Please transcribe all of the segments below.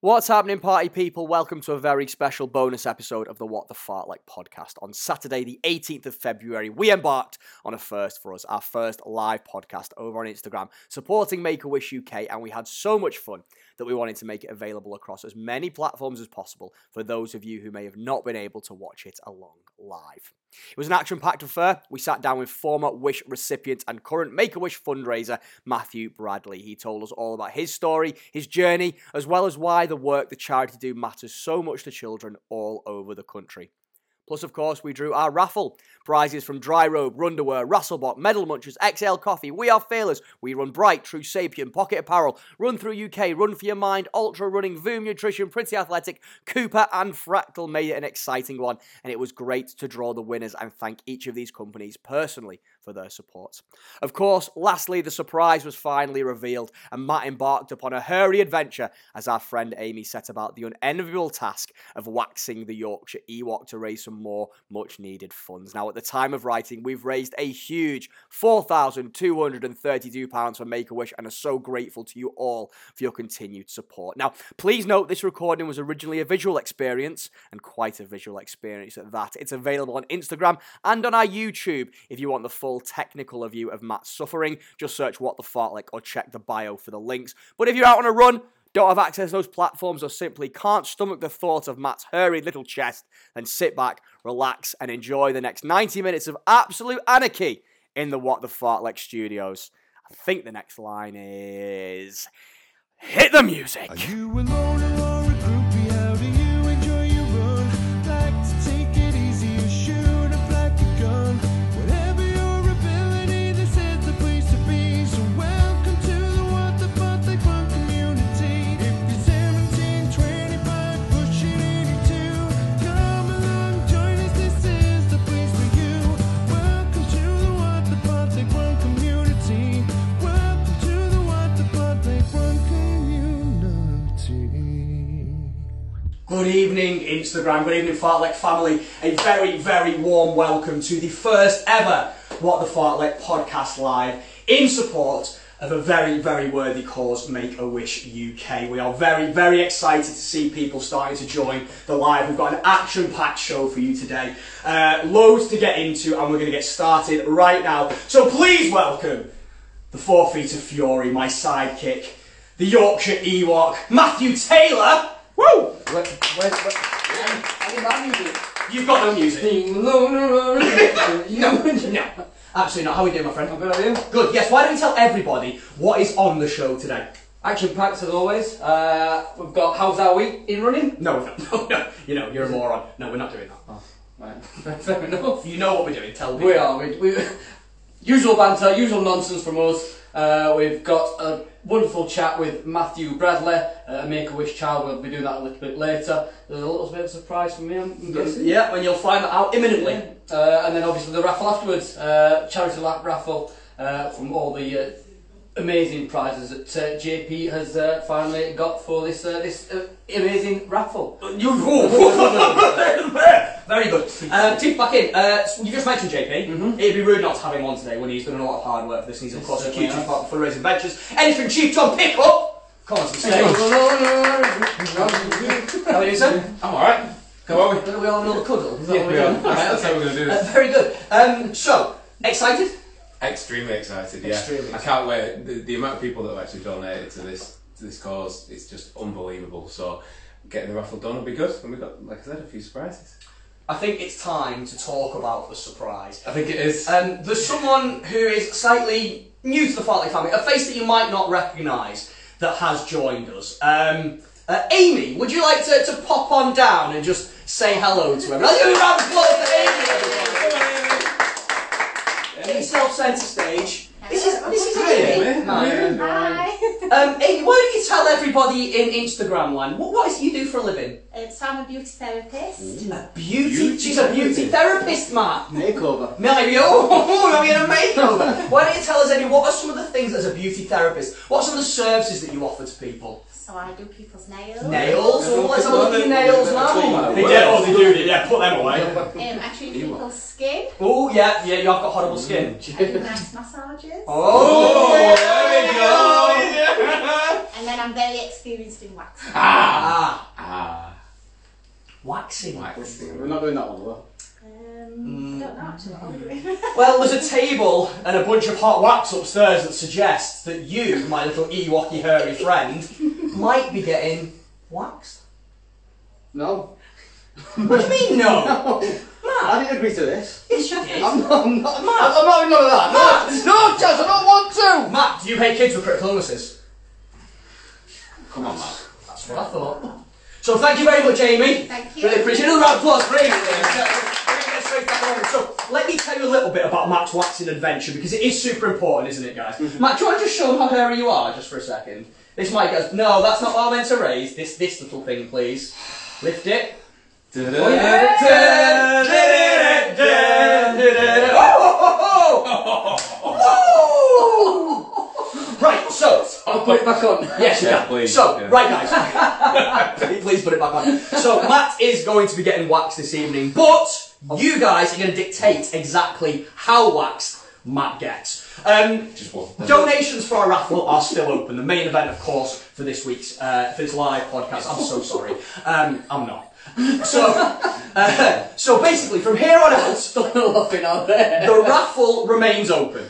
What's happening, party people? Welcome to a very special bonus episode of the What the Fartlek podcast. On Saturday, the 18th of February, we embarked on a first for us, our first live podcast over on Instagram, supporting Make a Wish UK, and we had so much fun that we wanted to make it available across as many platforms as possible for those of you who may have not been able to watch it along live. It was an action packed affair. We sat down with former Wish recipient and current Make a Wish fundraiser, Matthew Bradley. He told us all about his story, his journey, as well as why the work the charity do matters so much to children all over the country. Plus, of course, we drew our raffle. Prizes from Dryrobe, Runderwear, Rasselbot, Medal Munchers, XL Coffee, We Are Fearless, We Run Bright, True Sapien, Pocket Apparel, Run Through UK, Run For Your Mind, Ultra Running, Voom Nutrition, Pretty Athletic, Cooper, and Fractal made it an exciting one. And it was great to draw the winners and thank each of these companies personally for their support. Of course, lastly, the surprise was finally revealed, and Matt embarked upon a hairy adventure as our friend Amy set about the unenviable task of waxing the Yorkshire Ewok to raise some more much needed funds. Now, at the time of writing, we've raised a huge £4,232 for Make a Wish and are so grateful to you all for your continued support. Now, please note this recording was originally a visual experience and quite a visual experience at that. It's available on Instagram and on our YouTube if you want the full technical review of Matt's suffering. Just search What the Fartlek or check the bio for the links. But if you're out on a run, don't have access to those platforms or simply can't stomach the thought of Matt's hairy little chest, then sit back, relax, and enjoy the next 90 minutes of absolute anarchy in the What the Fartlek studios. I think the next line is Hit the music! Good evening, Instagram. Good evening, Fartlek family. A very, very warm welcome to the first ever What the Fartlek podcast live in support of a very, very worthy cause, Make a Wish UK. We are very, very excited to see people starting to join the live. We've got an action packed show for you today. Uh, loads to get into, and we're going to get started right now. So please welcome the Four Feet of Fury, my sidekick, the Yorkshire Ewok, Matthew Taylor. Woo! Where, where, where, I did my music. You've got no music. No, no, absolutely not. How are we doing, my friend? How good are you? Good. Yes. Why don't you tell everybody what is on the show today? Action packed as always. Uh, we've got How's Our Week in running? No, no, no, no. You know, you're a moron. No, we're not doing that. Right, fair enough. You know what we're doing. Tell me. We are. We, we, usual banter, usual nonsense from us. Uh, we've got a wonderful chat with Matthew Bradley, uh, a Make a Wish child. We'll be doing that a little bit later. There's a little bit of a surprise for me. I'm guessing. Yeah, and you'll find that out imminently. Yeah. Uh, and then obviously the raffle afterwards, uh, charity lap raffle uh, from all the uh, amazing prizes that uh, JP has uh, finally got for this uh, this uh, amazing raffle. You. Very good. Uh, Teeth back in. Uh, so you just mentioned JP. It'd be rude not to have him on today when he's done a lot of hard work for this. And he's of course a certainly huge part of fundraising ventures. Anything cheap to pick up. Come on to the stage. How are you, sir? I'm alright. How are we? Are we all in a little cuddle? Is that Yeah, what we we're are. doing? That's, that's how we're going to do Uh, this. very good. Um, so excited. Extremely excited, yeah. Extremely I can't wait. The, the amount of people that have actually donated to this to this cause is just unbelievable. So getting the raffle done will be good. And we've got, like I said, a few surprises. I think it's time to talk about the surprise. I think it is. Um, there's someone who is slightly new to the Fartlek family, a face that you might not recognise that has joined us. Um, uh, Amy, would you like to, to pop on down and just say hello to everyone? Let's give a round of applause for Amy. everyone. Get yourself centre stage. This is this is Amy. Amy. Hi. Um, Amy, why don't you tell everybody in Instagram land what, what is it you do for a living? Uh, so I'm a beauty therapist. A beauty. Beauty She's a beauty therapist, Matt. Makeover. Maybe, oh, maybe in a makeover. Why don't you tell us, Amy, what are some of the things as a beauty therapist? What are some of the services that you offer to people? So I do people's nails. Nails? Oh, let's have a look at your nails now. They do, oh, they do, yeah, put them away. Um, I treat people's skin. Oh, yeah, yeah, you have got horrible skin. I do nice massages. Oh, there we go. And then I'm very experienced in wax. Ah, Ah, waxing. waxing. We're not doing that one, though. Um, I don't know actually what I'm. Well, there's a table and a bunch of hot wax upstairs that suggests that you, my little Ewoky hairy friend, might be getting waxed. No. What do you mean, no? No. I didn't agree to this. Yes, you did. I'm not, I'm not, Matt. I'm not having none of that. No, no, Chaz, I don't want to. Matt, do you pay kids with critical illnesses? Come on, Matt. That's what I thought. So thank you very much, Amy. Thank you. Really appreciate it. Another round of applause for Amy. We're gonna get straight back on. So let me tell you a little bit about Matt's waxing adventure because it is super important, isn't it, guys? Mm-hmm. Matt, do you want to just show them how hairy you are just for a second? This mic goes, no, that's not what I meant to raise. This this little thing, please. Lift it. Right, so I'll put it back on. Yes, you Yeah, can. please, So, yeah. right, guys, please put it back on. So, Matt is going to be getting waxed this evening, but you guys are going to dictate exactly how waxed Matt gets. Um, Just one. Donations for our raffle are still open. The main event, of course, for this week's uh, for this live podcast. I'm so sorry. Um, I'm not. So, uh, so basically, from here on out, laughing out there. the raffle remains open.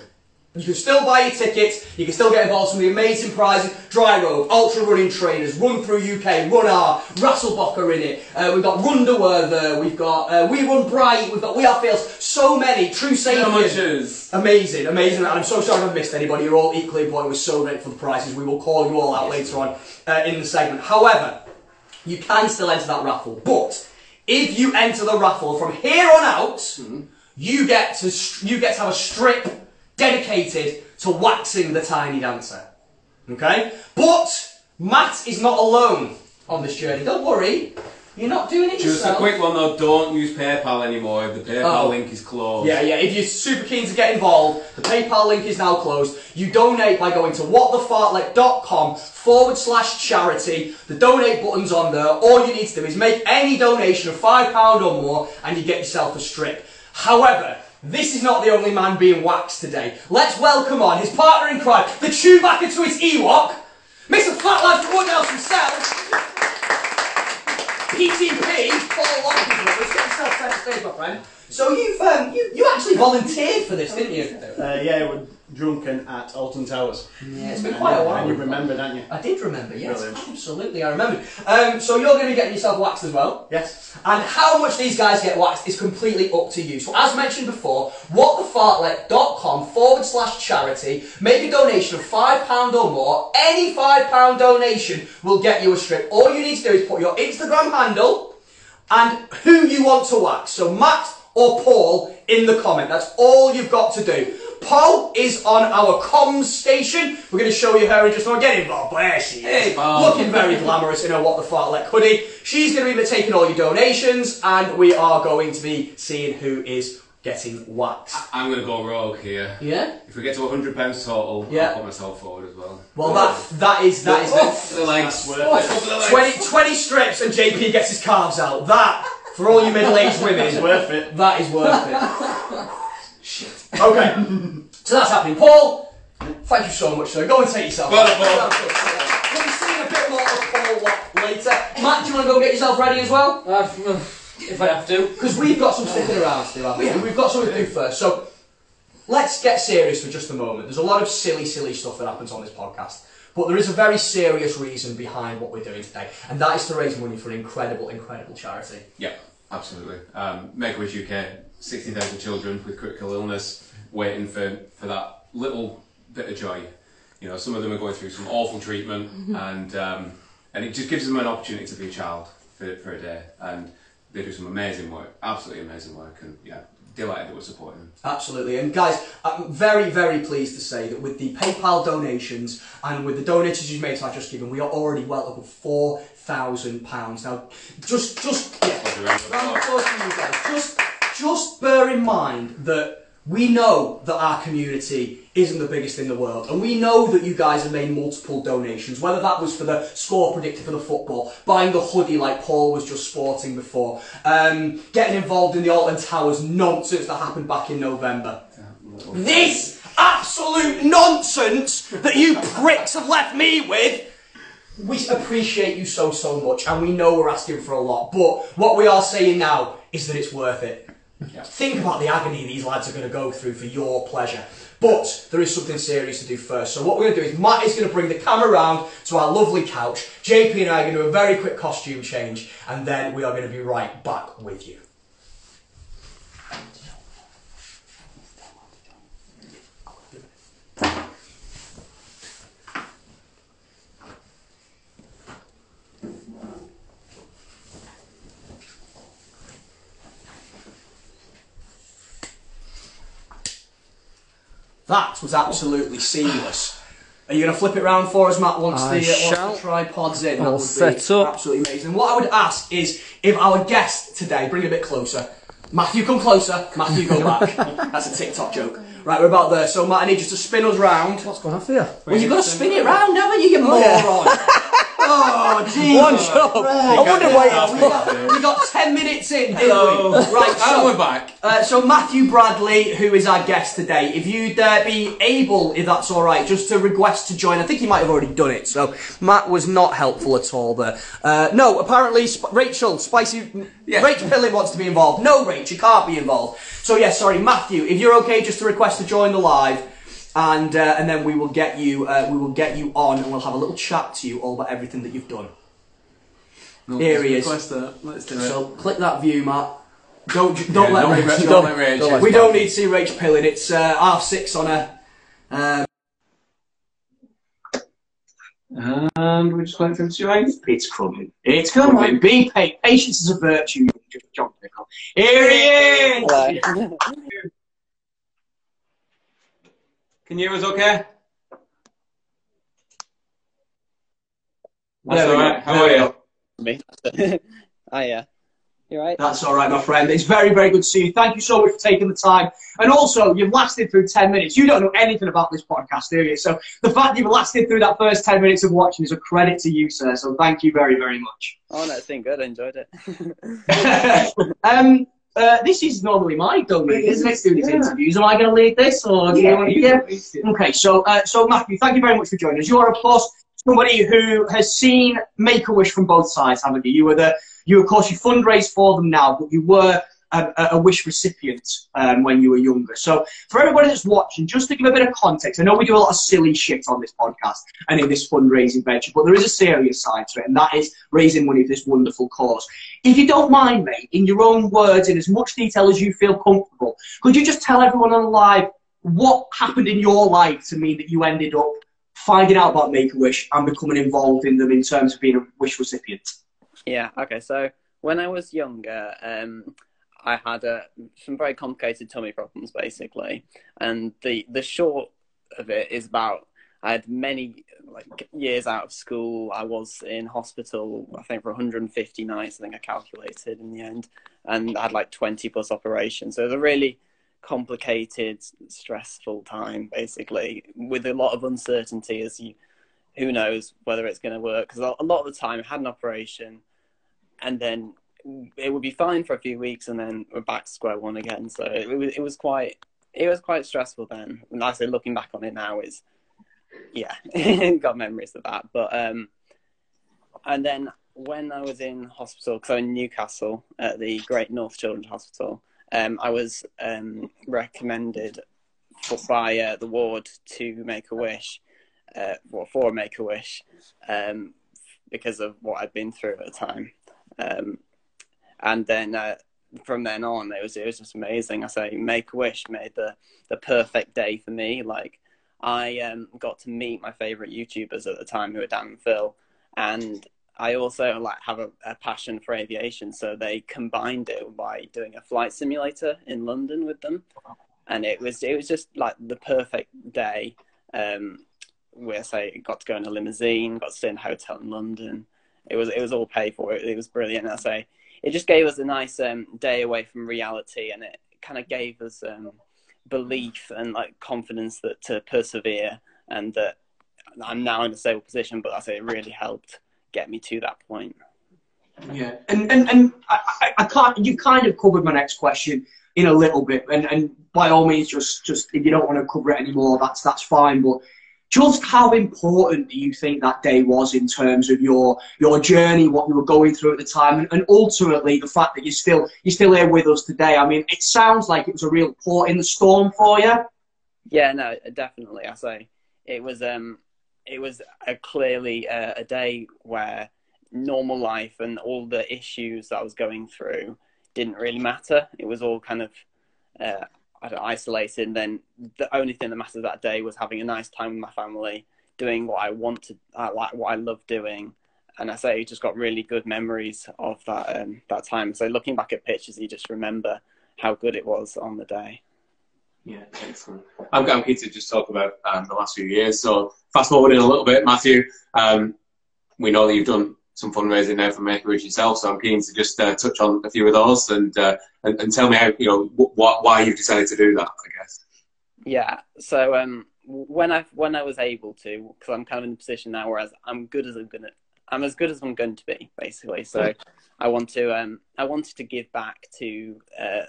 You can still buy your tickets, you can still get involved in some of the amazing prizes, Dryrobe, ultra running trainers, Run Through UK, Run R, Rasselbach are in it, uh, we've got Runderwear there, we've got uh, We Run Bright, we've got We Are Fearless, so many, True How much Saviors. is? Amazing, amazing, and I'm so sorry if I've missed anybody, you're all equally important, we're so grateful for the prizes, we will call you all out later on uh, in the segment. However, you can still enter that raffle, but if you enter the raffle from here on out, you get to you get to have a strip dedicated to waxing the tiny dancer. Okay, but Matt is not alone on this journey. Don't worry, you're not doing it Just a quick one though, don't use PayPal anymore. The PayPal Oh. link is closed. Yeah, yeah. If you're super keen to get involved, the PayPal link is now closed. You donate by going to whatthefartlek.com forward slash charity. The donate button's on there. All you need to do is make any donation of £5 or more and you get yourself a strip. However, this is not the only man being waxed today. Let's welcome on his partner in crime, the Chewbacca to his Ewok, Mr. Flatlife from Woodhouse himself. PTP, Paul Watkins, let's get yourself set my friend. So you've um, you, you actually volunteered for this, didn't you? Uh, yeah, we're drunken at Alton Towers. Yeah, it's been quite a while. And you remember, don't you? I did remember, yes, Brilliant. absolutely, I remember. Um, so you're going to be getting yourself waxed as well. Yes. And how much these guys get waxed is completely up to you. So as mentioned before, whatthefartlek.com forward slash charity, make a donation of £5 or more. Any £5 donation will get you a strip. All you need to do is put your Instagram handle and who you want to wax. So Matt or Paul in the comment. That's all you've got to do. Paul is on our comms station. We're going to show you her in just a moment. Get involved. There she is. Paul. Looking very glamorous in her What the Fartlek hoodie. She's going to be taking all your donations and we are going to be seeing who is getting waxed. I'm gonna go rogue here. Yeah? If we get to hundred pounds total, Yeah. I'll put myself forward as well. Well, that that is that is Up the legs. That's worth Up it. 20, 20 strips and JP gets his calves out. That, for all you middle-aged women, is worth it. That is worth it. Shit. Okay. So that's happening. Paul, thank you so much, sir. Go and take yourself. Well out. done. We'll be seeing a bit more of Paul Watt later. Matt, do you want to go get yourself ready as well? Uh, if I have to. Because we've got some sticking around to do, haven't we? We've got something to do first. So let's get serious for just a moment. There's a lot of silly, silly stuff that happens on this podcast. But there is a very serious reason behind what we're doing today, and that is to raise money for an incredible, incredible charity. Yeah, absolutely. Um, Make a Wish UK, 60,000 children with critical illness waiting for, for that little bit of joy. You know, some of them are going through some awful treatment, and um, and it just gives them an opportunity to be a child for, for a day. And they do some amazing work, absolutely amazing work, and yeah, delighted that we're supporting them. Absolutely. And guys, I'm very, very pleased to say that with the PayPal donations and with the donations you've made to our Just Giving, we are already well over four thousand pounds. Now, just, just, yeah, Thank you very much. round of applause for you guys. Just, just bear in mind that we know that our community isn't the biggest in the world, and we know that you guys have made multiple donations, whether that was for the score predictor for the football, buying the hoodie like Paul was just sporting before, um, getting involved in the Alton Towers nonsense that happened back in November. This absolute nonsense that you pricks have left me with we appreciate you so so much, and we know we're asking for a lot. But what we are saying now is that it's worth it. Think about the agony these lads are going to go through for your pleasure. But there is something serious to do first. So what we're going to do is Matt is going to bring the camera round to our lovely couch. JP and I are going to do a very quick costume change, and then we are going to be right back with you. That was absolutely seamless. Are you going to flip it round for us, Matt, once, the, uh, once the tripod's in? All that would set be up. Absolutely amazing. What I would ask is if our guest today, bring it a bit closer. Matthew, come closer. Matthew, go back. That's a TikTok joke. Right, we're about there. So, Matt, I need you to spin us round. What's going on for you? Well, you've got to spin it round, haven't you, you moron? oh, Jesus. One job. I wonder why Oh, we, got, we got 10 minutes in, didn't Hello. we? Right, And so, we're back. uh, so Matthew Bradley, who is our guest today, if you'd uh, be able, if that's all right, just to request to join. I think he might have already done it. So Matt was not helpful at all there. Uh, no, apparently Sp- Rachel Spicy. Yeah. Rachel Pillin wants to be involved. No, Rachel, you can't be involved. So yeah, sorry, Matthew, if you're okay, just to request to join the live. And, uh, and then we will get you uh, we will get you on and we'll have a little chat to you all about everything that you've done. Here he is. That. Let's do it. So click that view, Matt. Don't don't Yeah, let don't Rach let- join. don't let Rach Don't join. we don't need to see Rach pilling. It's uh, half six on a. Um, And we're just waiting for him to join. It's coming. It's coming. Be patient. Patience is a virtue. John Pickle. Here he is. Can you hear us okay? That's There we alright. go. How are you? Me. oh yeah. You right? That's all right, my friend. It's very, very good to see you. Thank you so much for taking the time. And also, you've lasted through 10 minutes. You don't know anything about this podcast, do you? So the fact that you've lasted through that first 10 minutes of watching is a credit to you, sir. So thank you very, very much. Oh no, it's been good. I enjoyed it. um, uh, this is normally my domain, isn't it? Do these Yeah. interviews. Am I going to lead this, or do you want to? Yeah. Okay, so uh, so Matthew, thank you very much for joining us. You are, of course, somebody who has seen Make a Wish from both sides, haven't you? You were the you, of course, you fundraise for them now, but you were a, a- wish recipient um, when you were younger. So for everybody that's watching, just to give a bit of context, I know we do a lot of silly shit on this podcast and in this fundraising venture, but there is a serious side to it, and that is raising money for this wonderful cause. If you don't mind, mate, in your own words, in as much detail as you feel comfortable, could you just tell everyone on live what happened in your life to mean that you ended up finding out about Make a Wish and becoming involved in them in terms of being a wish recipient? yeah. Okay. So when I was younger, um, I had uh, some very complicated tummy problems, basically, and the the short of it is about I had many like years out of school. I was in hospital, I think, for 150 nights. I think I calculated in the end, and I had like 20 plus operations. So it was a really complicated, stressful time, basically, with a lot of uncertainty as you, who knows whether it's going to work. Because a lot of the time, I had an operation, and then it would be fine for a few weeks, and then we're back to square one again. So it, was, it was quite, it was quite stressful then. And I say, looking back on it now, is yeah, got memories of that. But um, and then when I was in hospital, I'm in Newcastle at the Great North Children's Hospital, um, I was um, recommended for, by uh, the ward to make a wish, uh, well, for Make a Wish, um, because of what I'd been through at the time. Um, and then uh, from then on, it was it was just amazing. I say, Make a Wish made the the perfect day for me. Like I um, got to meet my favorite YouTubers at the time, who were Dan and Phil, and I also like have a, a passion for aviation. So they combined it by doing a flight simulator in London with them, and it was it was just like the perfect day. Um, where I say got to go in a limousine, got to stay in a hotel in London. It was it was all paid for. It, it was brilliant. I say it just gave us a nice um, day away from reality, and it kind of gave us um, belief and like confidence that to persevere, and that I'm now in a stable position. But I say it really helped get me to that point. Yeah, and and, and I, I, can't. You kind of covered my next question in a little bit, and, and by all means, just just if you don't want to cover it anymore, that's that's fine. But just how important do you think that day was in terms of your your journey, what you were going through at the time, and, and ultimately the fact that you're still you're still here with us today? I mean, it sounds like it was a real port in the storm for you. Yeah, no, definitely. I say it was. Um, it was a clearly uh, a day where normal life and all the issues that I was going through didn't really matter. It was all kind of uh, I don't know, isolated. And then the only thing that mattered that day was having a nice time with my family, doing what I wanted, I like what I love doing. And I say, you just got really good memories of that um, that time. So looking back at pictures, you just remember how good it was on the day. Yeah, excellent. I'm, I'm keen to just talk about um, the last few years. So fast forwarding a little bit, Matthew, um, we know that you've done some fundraising there for Make a Wish yourself, so I'm keen to just uh, touch on a few of those and, uh, and and tell me how you know wh- wh- why you've decided to do that. I guess. Yeah. So um, when I when I was able to, because I'm kind of in a position now where I'm good as I'm gonna, I'm as good as I'm going to be, basically. So I want to um, I wanted to give back to a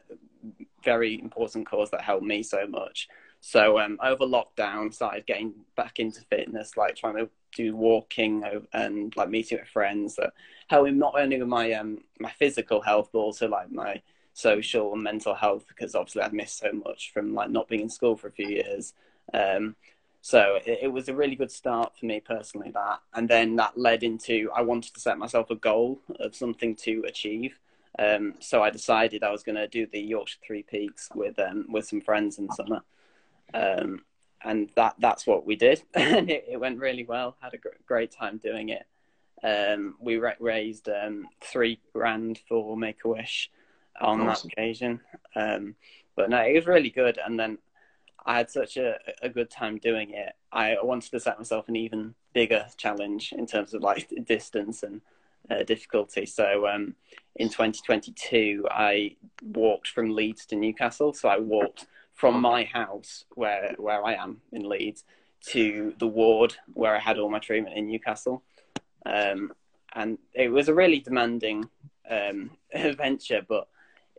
very important cause that helped me so much. So um, over lockdown, started getting back into fitness, like trying to do walking and like meeting with friends that help me not only with my um my physical health, but also like my social and mental health because obviously I'd missed so much from like not being in school for a few years. Um, so it, it, was a really good start for me personally that, and then that led into I wanted to set myself a goal of something to achieve. Um, so I decided I was going to do the Yorkshire Three Peaks with um, with some friends in summer, um, and that that's what we did, and it, it, went really well. Had a gr- great time doing it. Um, we ra- raised um, three grand for Make a Wish on awesome. that occasion, um, but no, it was really good. And then I had such a, a good time doing it. I wanted to set myself an even bigger challenge in terms of like distance and uh, difficulty. So um, in 2022, I walked from Leeds to Newcastle. So I walked from my house where where I am in Leeds to the ward where I had all my treatment in Newcastle, um, and it was a really demanding um, adventure, but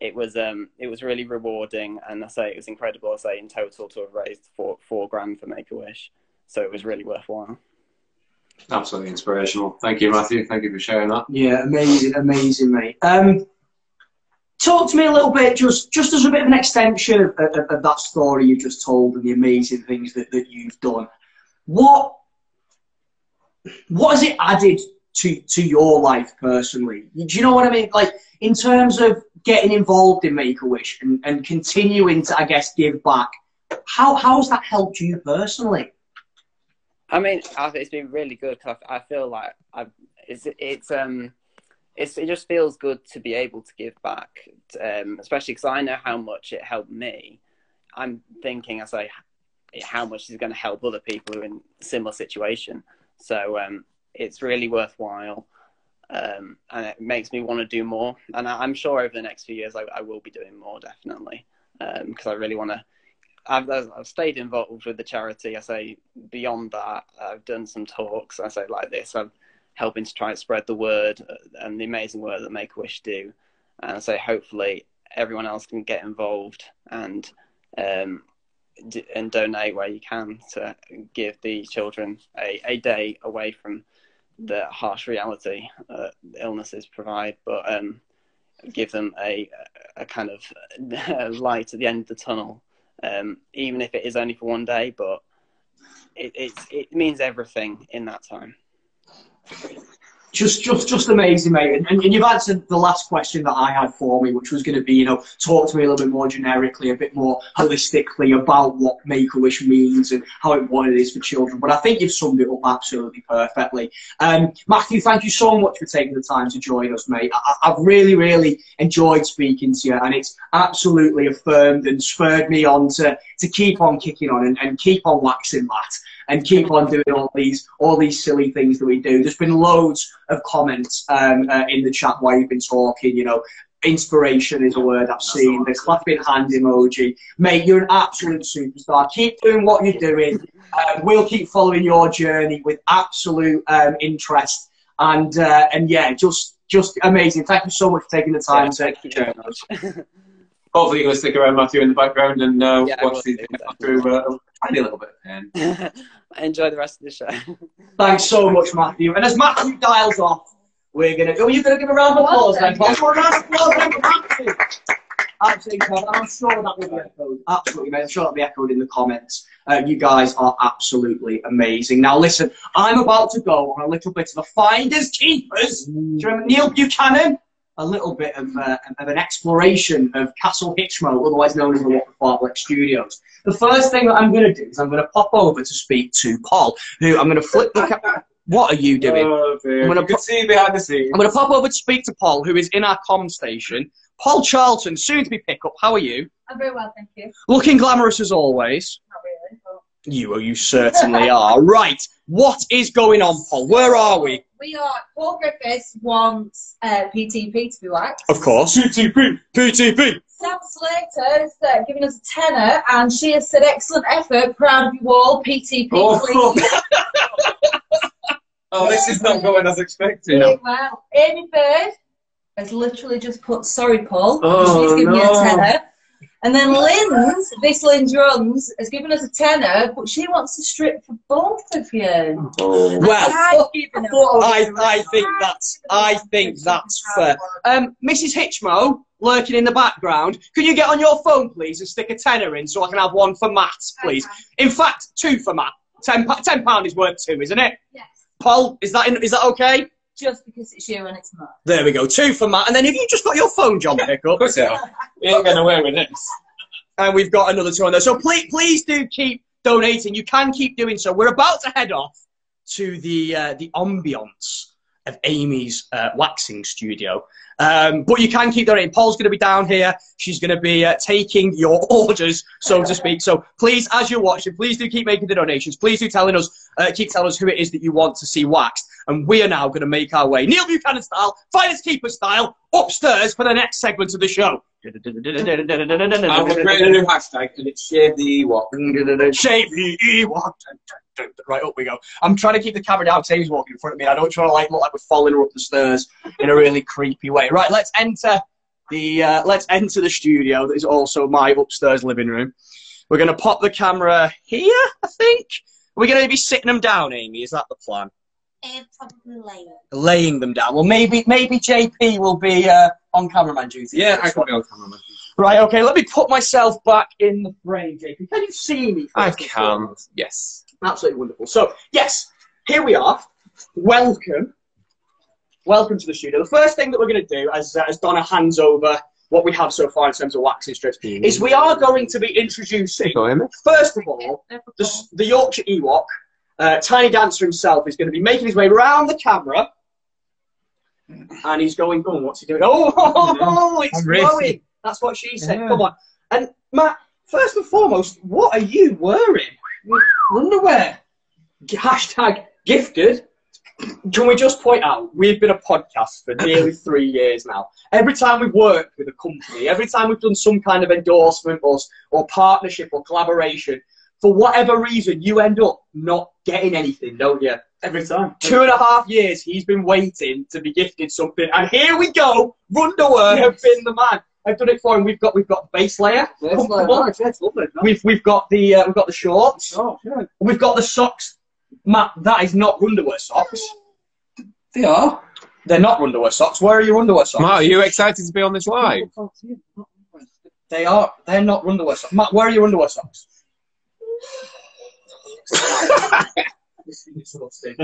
it was um, it was really rewarding, and I say it was incredible. I say in total to have raised four four grand for Make a Wish, so it was really worthwhile. Absolutely inspirational. Thank you, Matthew. Thank you for sharing that. Yeah, amazing, amazing, mate. Um, talk to me a little bit, just just as a bit of an extension of, of, of that story you just told and the amazing things that, that you've done. What what has it added to to your life personally? Do you know what I mean? Like in terms of getting involved in Make a Wish and, and continuing to, I guess, give back. How how's that helped you personally? I mean, it's been really good because I feel like I've, it's it's um it's, it just feels good to be able to give back, um, especially because I know how much it helped me. I'm thinking, as I say, how much is going to help other people who are in a similar situation. So um, it's really worthwhile, um, and it makes me want to do more. And I, am sure over the next few years, I, I will be doing more definitely, because I really want to. I've, I've stayed involved with the charity. I say beyond that, I've done some talks. I say like this. I've helping to try and spread the word and the amazing work that Make a Wish do. And so hopefully everyone else can get involved and um, d- and donate where you can to give the children a, a day away from the harsh reality uh, illnesses provide, but um, give them a, a kind of light at the end of the tunnel, um, even if it is only for one day. But it, it means everything in that time just just just amazing, mate. And, and, you've answered the last question that I had for me, which was going to be, you know, talk to me a little bit more generically, a bit more holistically about what Make a Wish means and how important it is for children. But I think you've summed it up absolutely perfectly. Um, Matthew, thank you so much for taking the time to join us, mate. I, I've really, really enjoyed speaking to you, and it's absolutely affirmed and spurred me on to to keep on kicking on and, and keep on waxing that and keep on doing all these all these silly things that we do. There's been loads of comments um, uh, in the chat while you've been talking. You know, inspiration is a word I've seen. The clapping hand emoji, mate. You're an absolute superstar. Keep doing what you're doing. Uh, we'll keep following your journey with absolute um, interest. And uh, and yeah, just just amazing. Thank you so much for taking the time yeah, to. Thank you very much. hopefully you're going to stick around Matthew in the background and uh, Yeah, watch these do, through uh, tiny little bit. Um, Enjoy the rest of the show. Thanks so much, Matthew. And as Matthew dials off, we're gonna. Oh, you're gonna give a round of applause then, Paul. A round of applause then for Matthew. Absolutely, Paul. I'm sure that will be echoed. Absolutely, mate. I'm sure that'll be echoed in the comments. Uh, you guys are absolutely amazing. Now, listen, I'm about to go on a little bit of a finders keepers. Do you remember Neil Buchanan? A little bit of, uh, of an exploration of Castle Hitchmo, otherwise known as the What the Studios. The first thing that I'm going to do is I'm going to pop over to speak to Paul, who I'm going to flip the camera. What are you doing? Oh, dear. I'm gonna you can put- see behind the scenes. I'm going to pop over to speak to Paul, who is in our com station. Paul Charlton, soon to be pickup. How are you? I'm very well, thank you. Looking glamorous as always. Not really. but- You, you certainly are. Right. What is going on, Paul? Where are we? We are. Paul Griffiths wants uh, PTP to be waxed. Of course. PTP. PTP. Sam Slater is uh, giving us a tenner, and she has said, "Excellent effort, proud of you all." PTP, Oh, please. Oh, this is not going as expected. Doing well. Amy Bird has literally just put, "Sorry, Paul." Oh, She's given me a no. tenner. And then Lynn's, this Lynn Drums, has given us a tenner, but she wants to strip for both of you. Well, I've given her I, I think that's I think that's fair. Um, Mrs. Hitchmo, lurking in the background, can you get on your phone, please, and stick a tenner in so I can have one for Matt, please? In fact, two for Matt. Ten, pa- ten pound is worth two, isn't it? Yes. Paul, is that in, is that okay? Just because it's you and it's not. There we go, two for Matt. And then have you just got your phone, John Pickup? Of course they are. You ain't getting away with this. and we've got another two on there. So please, please do keep donating. You can keep doing so. We're about to head off to the uh, the ambience of Amy's uh, waxing studio. Um, but you can keep donating. Paul's going to be down here. She's going to be uh, taking your orders, so to speak. So please, as you're watching, please do keep making the donations. Please do telling us, uh, keep telling us who it is that you want to see waxed. And we are now going to make our way, Neil Buchanan style, finest keeper style, upstairs for the next segment of the show. I'm going to create a new hashtag and it's shave the Ewok. Shave the Ewok. Right, up we go. I'm trying to keep the camera down. Tame's walking in front of me. I don't try to like look like we're following her up the stairs in a really creepy way. Right, let's enter the uh, let's enter the studio. That is also my upstairs living room. We're going to pop the camera here. I think we're going to be sitting them down. Amy, is that the plan? And probably later. Laying them down. Well, maybe maybe JP will be uh, on cameraman duty. Yeah, I can be on camera. man. Right. Okay. Let me put myself back in the frame, JP. Can you see me? I can. foremost? Yes. Absolutely wonderful. So, yes, here we are. Welcome. Welcome to the studio. The first thing that we're going to do, as, uh, as Donna hands over what we have so far in terms of waxing strips, is we are going to be introducing, first of all, the, the Yorkshire Ewok. Uh, Tiny Dancer himself is going to be making his way around the camera. And he's going, oh, what's he doing? Oh, it's glowing. That's what she said. Yeah. Come on. And Matt, first and foremost, what are you wearing? Underwear. Hashtag gifted. Can we just point out, we've been a podcast for nearly three years now. Every time we've worked with a company, every time we've done some kind of endorsement or, or partnership or collaboration, for whatever reason, you end up not getting anything, don't you? Every time. Two and a half years he's been waiting to be gifted something, and here we go. Runderwear have been the man. I've done it for him. We've got we've got the base layer. Yes, Come like, on. nice, yes, lovely. nice. We've we've got the uh, we've got the shorts. Oh, yeah. We've got the socks. Matt, that is not underwear socks. They are. They're not underwear socks. Where are your underwear socks? Matt, are you excited to be on this live? They are. They're not underwear socks. Matt, where are your underwear socks? This is disgusting.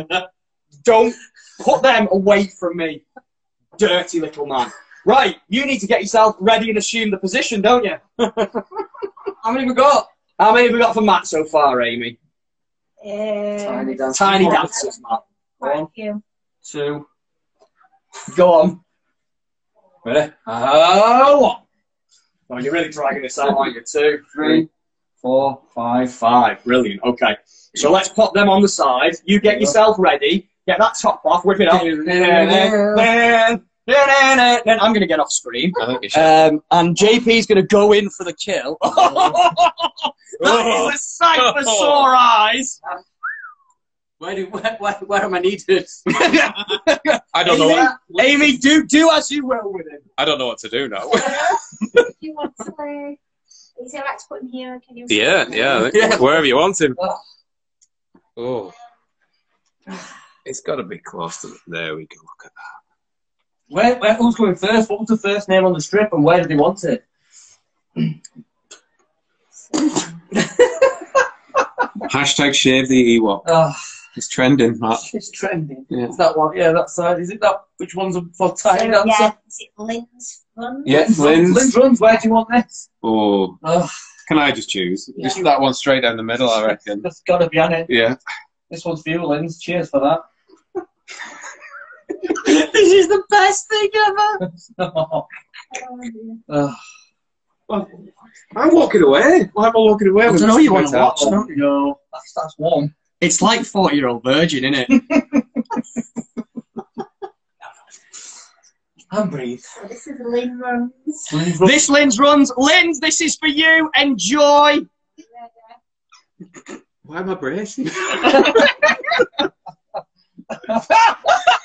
Don't put them away from me, dirty little man. Right, you need to get yourself ready and assume the position, don't you? How many have we got? How many have we got for Matt so far, Amy? Um, dance. Tiny dancers, Matt. Thank you. Two. Go on. Ready? Oh, one. Oh, you're really dragging this out, aren't you? Two, three, four, five, five. Brilliant. Okay. So let's pop them on the side. You get yourself ready. Get that top off. Whip it up. Then I'm going to get off screen. I think you should. Um, and JP's going to go in for the kill. that is a sight for sore eyes. Where, do, where, where, where am I needed? I don't know. What, Amy, do do as you will with him. I don't know what to do now. you want to lay? Is it right to put him here? Can you? Yeah, yeah, Yeah. Wherever you want him. Oh. Oh. It's got to be close to. There we go. Look at that. Where, where, who's going first? What was the first name on the strip and where did they want it? Hashtag shave the Ewok. Oh, It's trending, Matt. it's trending. Yeah. Is that one? Yeah, that side. Is it that? Which one's for tiny dancer? yeah, is it Lynn's run? Yeah, Lynn's. Lynn's runs. Where do you want this? Oh, Oh, can I just choose? Yeah. Just that one straight down the middle, I reckon. that's got to be on it. Yeah. This one's for you, Lynn's. Cheers for that. this is the best thing ever. oh, Oh, dear. oh. I'm walking away. Why am I walking away? I don't know you want to watch, out? don't you? No, that's, that's one. It's like 40 year old virgin, isn't it? And breathe. So this is Lynn runs. Lynn's run. this Lynn's runs. Lynn's, this is for you. Enjoy. Why am I bracing?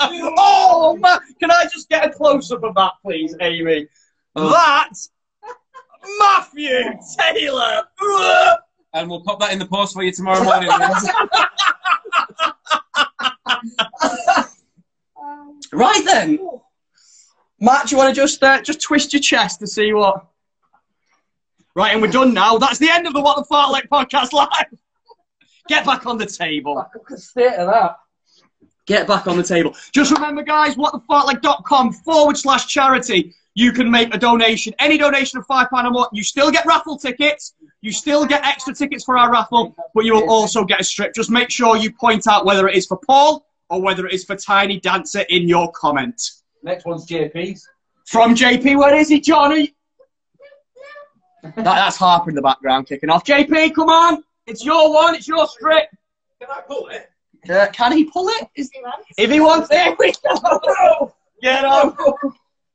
oh, man. Can I just get a close up of that, please, Amy? Oh. That Matthew Taylor. and we'll pop that in the post for you tomorrow morning. Right then. Matt, do you want to just uh, just twist your chest to see what? Right, and we're done now. That's the end of the What the Fartlek podcast live. Get back on the table. Look at the state of that. Get back on the table. Just remember, guys, whatthefartlek.com forward slash charity. You can make a donation. Any donation of £5 or more. You still get raffle tickets. You still get extra tickets for our raffle, but you will also get a strip. Just make sure you point out whether it is for Paul or whether it is for Tiny Dancer in your comment. Next one's JP's. From JP, where is he, Johnny? That, that's Harper in the background kicking off. JP, come on. It's your one. It's your strip. Can I pull it? Uh, can he pull it? Is- he if he wants it, we go. Get on.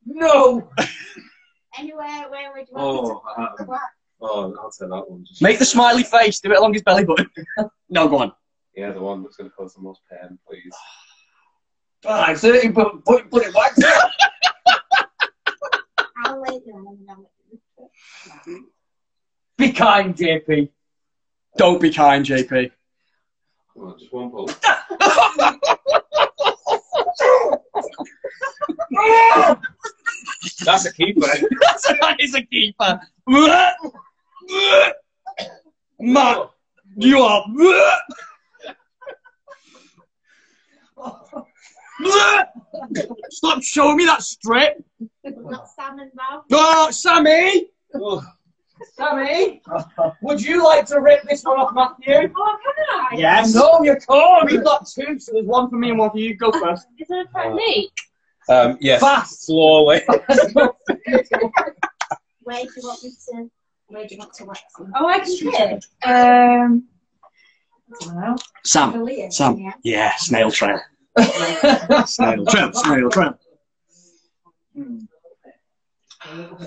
No. Anywhere, where would you want Oh, me um, to put oh, I'll take that one. Just- Make the smiley face. Do it along his belly button. no, go on. Yeah, the one that's going to cause the most pain, please. Alright, so you put, put, put it back. I'll lay down Be kind, JP. Don't be kind, JP. Come on, just one pull. That's a keeper. that is a keeper. Matt, you are. Stop showing me that strip. not salmon mouth. Ah, oh, Sammy. Sammy, would you like to rip this one off, Matthew? Oh, can I? Yes. No, you can't. We've got two, so there's one for me and one for you. Go first. Is there a technique? Um, yes, Fast. slowly. Where do you want me to? Where do you want to wax them? Oh, I can pick. Um, I don't know. Sam. Chandelier, Sam. yeah. Yeah, snail trail. Snail trail. Snail trail.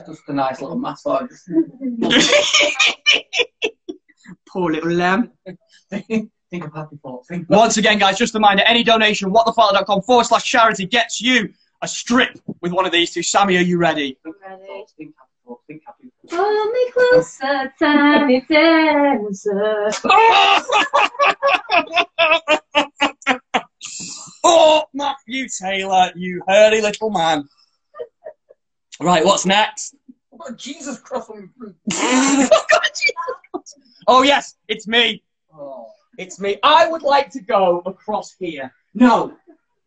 Just a nice little massage. Poor little lamb. Think of happy thoughts. Think Once again, guys, just a reminder any donation, whatthefartlek.com forward slash charity gets you a strip with one of these two. Sammy, are you ready? Ready? Think happy thoughts. Think happy thoughts. Pull me closer, tiny dancer. oh, Matthew Taylor, you hurdy little man. Right, what's next? Oh, Jesus Christ. I'm- oh, yes, it's me. Oh. It's me. I would like to go across here. No,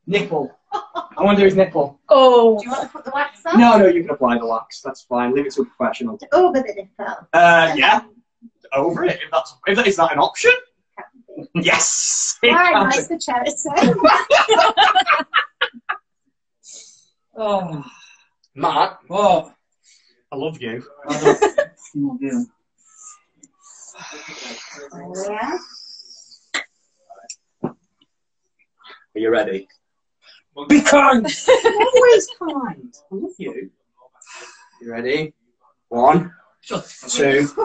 nipple. I want to do his nipple. Oh. Do you want to put the wax on? No, no, you can apply the wax. That's fine. Leave it to a professional. Over the nipple. Uh, yeah. Over it. If that's if that is that an option? Yes. it Why can nice for charity? Oh. Matt, Oh. I love you. I don't- yeah. Are you ready? Be kind. Always kind. I love you. You ready? One, two, three.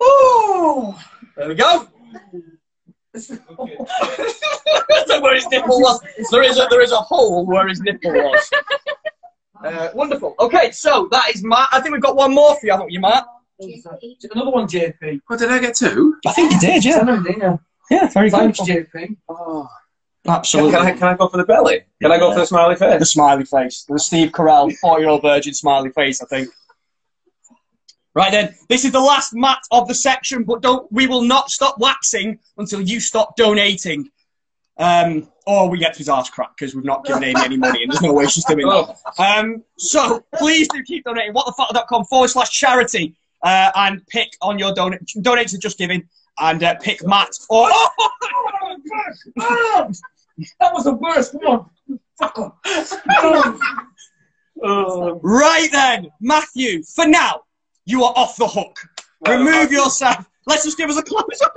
oh, there we go. That's where his nipple was. There is a there is a hole where his nipple was. Uh, wonderful. Okay, so that is Matt. I think we've got one more for you, haven't we, Matt? Another one, JP. What did I get two? I think you did, yeah. Yeah, very Thanks, good. JP. Oh. Absolutely. Can I, can I go for the belly? Can I go for the smiley face? The smiley face. The Steve Carell, 40 year old virgin smiley face, I think. Right then, this is the last mat of the section, but don't we will not stop waxing until you stop donating. Um, or we get to his arse crack because we've not given Amy any money and there's no way she's doing that. Um, so please do keep donating. Whatthefuck.com forward slash charity uh, and pick on your donate. Donate to Just Giving and uh, pick Matt or. Oh that was the worst one. Fuck off. Right then, Matthew, for now, you are off the hook. Remove yourself. Let's just give us a close up.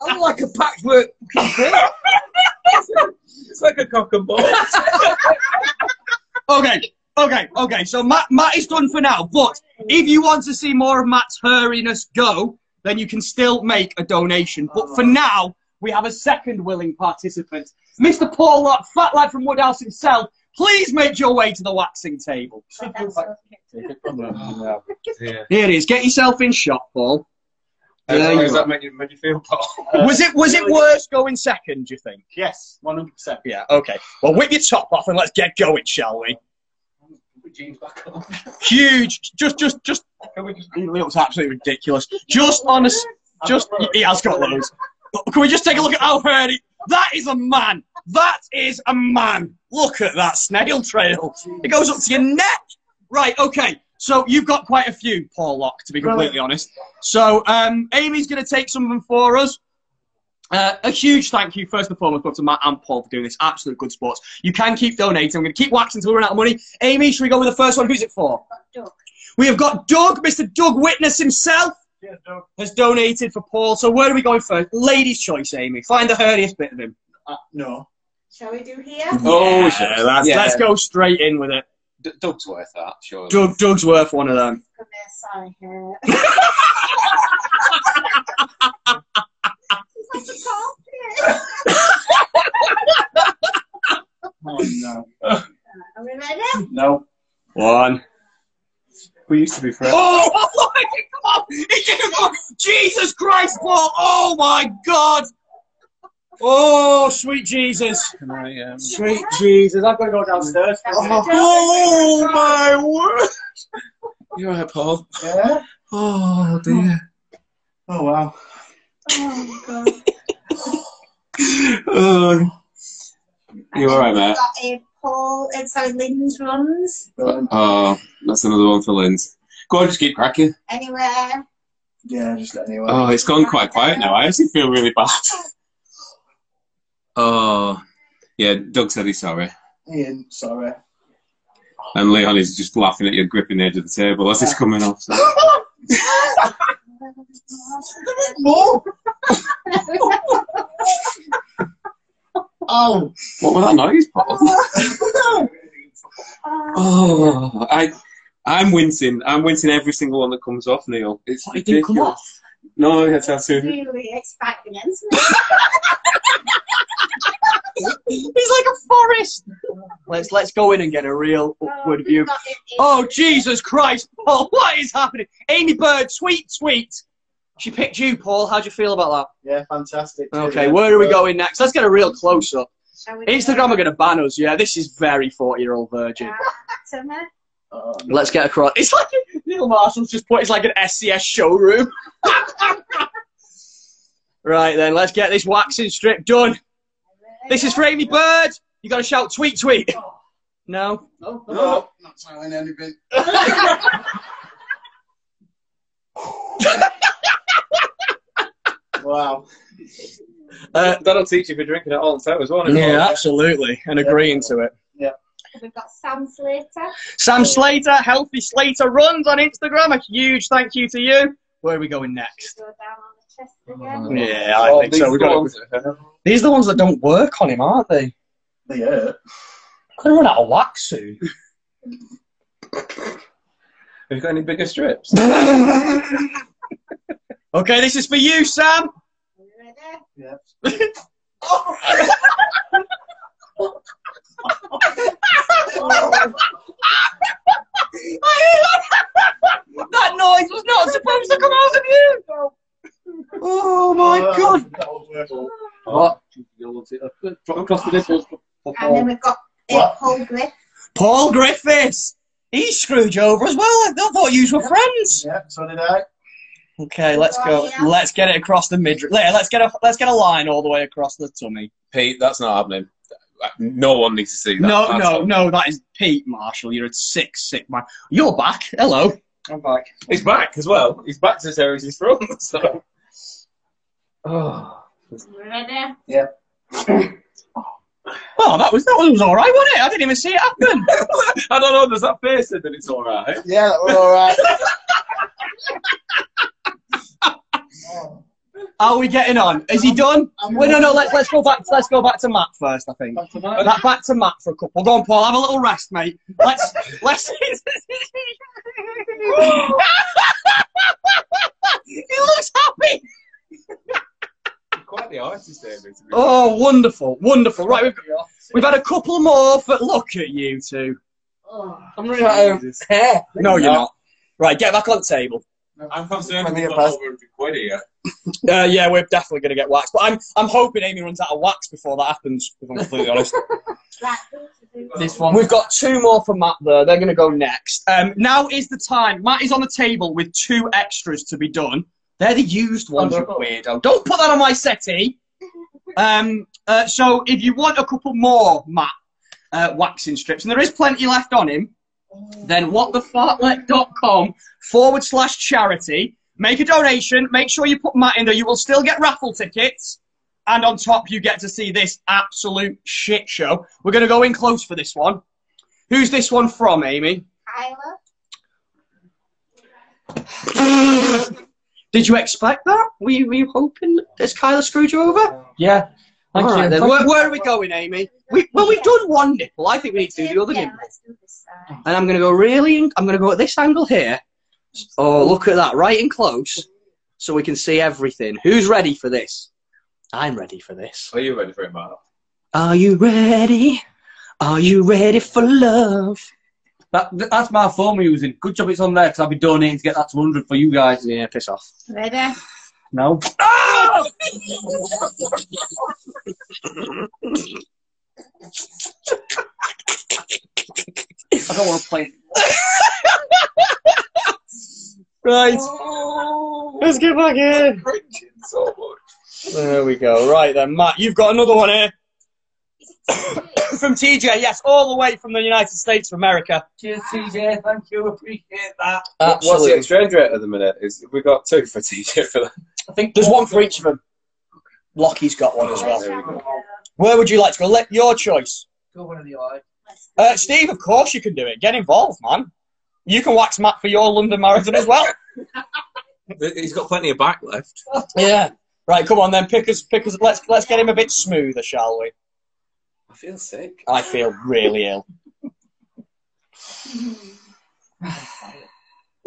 I'm like a patchwork. It's like a cock and ball. okay, okay, okay. So Matt, Matt is done for now. But if you want to see more of Matt's hurriness go, then you can still make a donation. But for oh. now, we have a second willing participant, Mr. Paul Lock, fat lad from Woodhouse himself. Please make your way to the waxing table. Yeah. Here it is. Get yourself in shot, Paul. How There you does go. that make you, make you feel, Paul? Was it was it worse going second? Do you think? Yes, 100%. Yeah. Okay. Well, whip your top off and let's get going, shall we? Put jeans back on. Huge. Just, just, just. He looks absolutely ridiculous. Just on a, s- just. He has got loads. Can we just take a look at how hairy? That is a man. That is a man. Look at that snail trail. It goes up to your neck. Right. Okay. So you've got quite a few, Paul Lock, to be completely honest. So um, Amy's going to take some of them for us. Uh, a huge thank you, first and foremost, to Matt and Paul for doing this. Absolute good sports. You can keep donating. I'm going to keep waxing until we run out of money. Amy, should we go with the first one? Who's it for? Doug. We have got Doug, Mr. Doug Witness himself, has donated for Paul. So where are we going first? Ladies' choice, Amy. Find the hairiest bit of him. Uh, no. Shall we do here? Oh, Yeah, shit. let's, Yeah. let's go straight in with it. D- Doug's worth that, sure. Doug, Doug's worth one of them. Come here, sorry. hair. Like a carpet. Oh, no. Are we ready? No. One. We used to be friends. Oh, oh my God! He didn't go- Jesus Christ, Paul! Oh my God! Oh, sweet Jesus! Can I, um... Sweet Jesus! I've got to go downstairs. Oh my word! You're right, Paul? Yeah? Oh, dear. Oh, wow. Oh, my God. Oh. You alright, mate? Got Paul, uh, sorry, Lynn's runs. Oh, that's another one for Linz. Go on, just keep cracking. Anywhere. Yeah, just anywhere. Oh, it's gone quite quiet now. I actually feel really bad. Oh, yeah, Doug said he's sorry. Ian, sorry. And Leon is just laughing at you, gripping the edge of the table as it's coming off. So. More! oh! What was that noise, Paul? Oh, I, I'm wincing. I'm wincing every single one that comes off, Neil. It's It didn't come ridiculous. off. No, that's how It's soon. really exciting, isn't it? He's like a forest. Let's let's go in and get a real oh, upward view. Got it in. Oh Jesus Christ, Paul! Oh, what is happening? Amy Bird, sweet, sweet. She picked you, Paul. How'd you feel about that? Yeah, fantastic. that? Okay, where are we going next? Let's get a real close up. Shall we do Instagram it? are going to ban us. Yeah, this is very forty-year-old virgin. To me? Oh, Let's get across. It's like Neil Marshall's just put. It's like an SCS showroom. right then, let's get this waxing strip done. This is for Amy Bird. You got to shout tweet tweet. No. no, no, no, not signing anything. wow. Uh, That'll teach you for drinking at all the time as well. yeah, absolutely, and agreeing to it. We've got Sam Slater. Sam Slater, Healthy Slater runs on Instagram. A huge thank you to you. Where are we going next? Go down on the chest again. Uh, yeah, I oh, think so. We've got These are the ones that don't work on him, aren't they? They hurt. Gonna run out of wax soon. Have you got any bigger strips? okay, this is for you, Sam. that noise was not supposed to come out of you. Oh my god. What? Drop across the nipples. And then we've got uh, Paul Griff. Paul Griffiths. He screwed you over as well. I thought you were friends. Yeah, so did I. Okay, let's go. Let's get it across the midriff. Let's get a let's get a line all the way across the tummy. Pete, that's not happening. No one needs to see that. No, That's no, no. That is Pete Marshall. You're a sick, sick man. You're back. Hello. I'm back. He's back as well. He's back to Terry's his front. So. Oh. Ready? Yeah. Oh, that was that was all right, wasn't it? I didn't even see it happen. I don't know. Does that face it that it's all right? Yeah, we're all right. Oh. How are we getting on? Is he done? Well, no, no. Let's let's go back. Let's go back to Matt first. I think. Back to Matt. back to Matt for a couple. Go on, Paul. Have a little rest, mate. Let's let's. he looks happy. Quite the artist, David. to be Oh, wonderful, wonderful. Right, we've, we've had a couple more, but look at you two. Oh. I'm running out of hair. No, you're not. Right, get back on the table. I'm concerned Let me we've get got past- over 50 quid here. Uh, yeah, we're definitely going to get waxed, but I'm I'm hoping Amy runs out of wax before that happens. If I'm completely honest. This one. We've got two more for Matt though. They're going to go next. Um, now is the time. Matt is on the table with two extras to be done. They're the used ones, you weirdo. Don't put that on my settee. Um, uh, so if you want a couple more, Matt, uh, waxing strips, and there is plenty left on him, then whatthefartlek.com forward slash charity. Make a donation. Make sure you put Matt in there. You will still get raffle tickets. And on top, you get to see this absolute shit show. We're going to go in close for this one. Who's this one from, Amy? Kyla. Did you expect that? Were you, were you hoping has Kyla screwed you over? Yeah. Thank All you. right then. Where, where are we going, Amy? We, well, we've done one nipple. I think we need to do the other yeah, nipple. let's do this side. And I'm going to go really. In, I'm going to go at this angle here. Oh, look at that, right in close, so we can see everything. Who's ready for this? I'm ready for this. Are you ready for it, Matt? Are you ready? Are you ready for love? That, that's my phone we're using. Good job it's on there because I'll be donating to get that to 100 for you guys. Yeah, piss off. Ready? No. I don't want to play. Right. Oh. Let's get back in. so. There we go. Right then, Matt, you've got another one here. from TJ, yes, all the way from the United States of America. Cheers, TJ. Thank you. Appreciate that. What's the exchange rate at the minute? Is we got two for TJ for that? I think there's one for each of them. Lockie's got one as well. There we go. Where would you like to go? Let your choice. Go one of the eye. Uh, Steve, of course you can do it. Get involved, man. You can wax Matt for your London Marathon as well. He's got plenty of back left. yeah. Right, come on then. Pick us, pick us. Let's let's get him a bit smoother, shall we? I feel sick. I feel really ill. I'm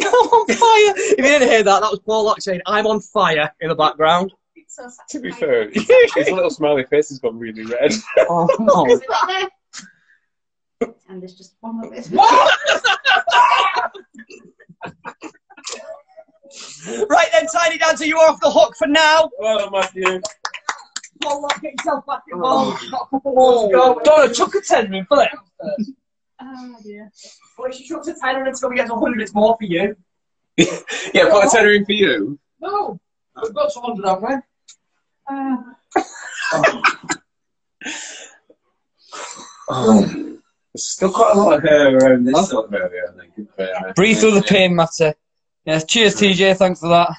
on fire. If you didn't hear that, that was Paul Lock saying, "I'm on fire" in the background. It's so To be satisfying. fair, his little smiley face has gone really red. Oh no! And there's just one more bit. right then, Tiny Dancer, you're off the hook for now. Well done, Matthew. Paul Lock, get yourself back involved. Got a couple more to. Donna, chuck a 10 in for that. Oh dear. Well, if she chucks a tenner until we get to 100, it's more for you. Yeah, put a tenner in for you. No. We've got some 100, haven't we? Oh. There's still quite a lot of hair around this sort of area, I think. in fairness. Breathe through the pain, Matty. Yes, cheers, TJ. Thanks for that.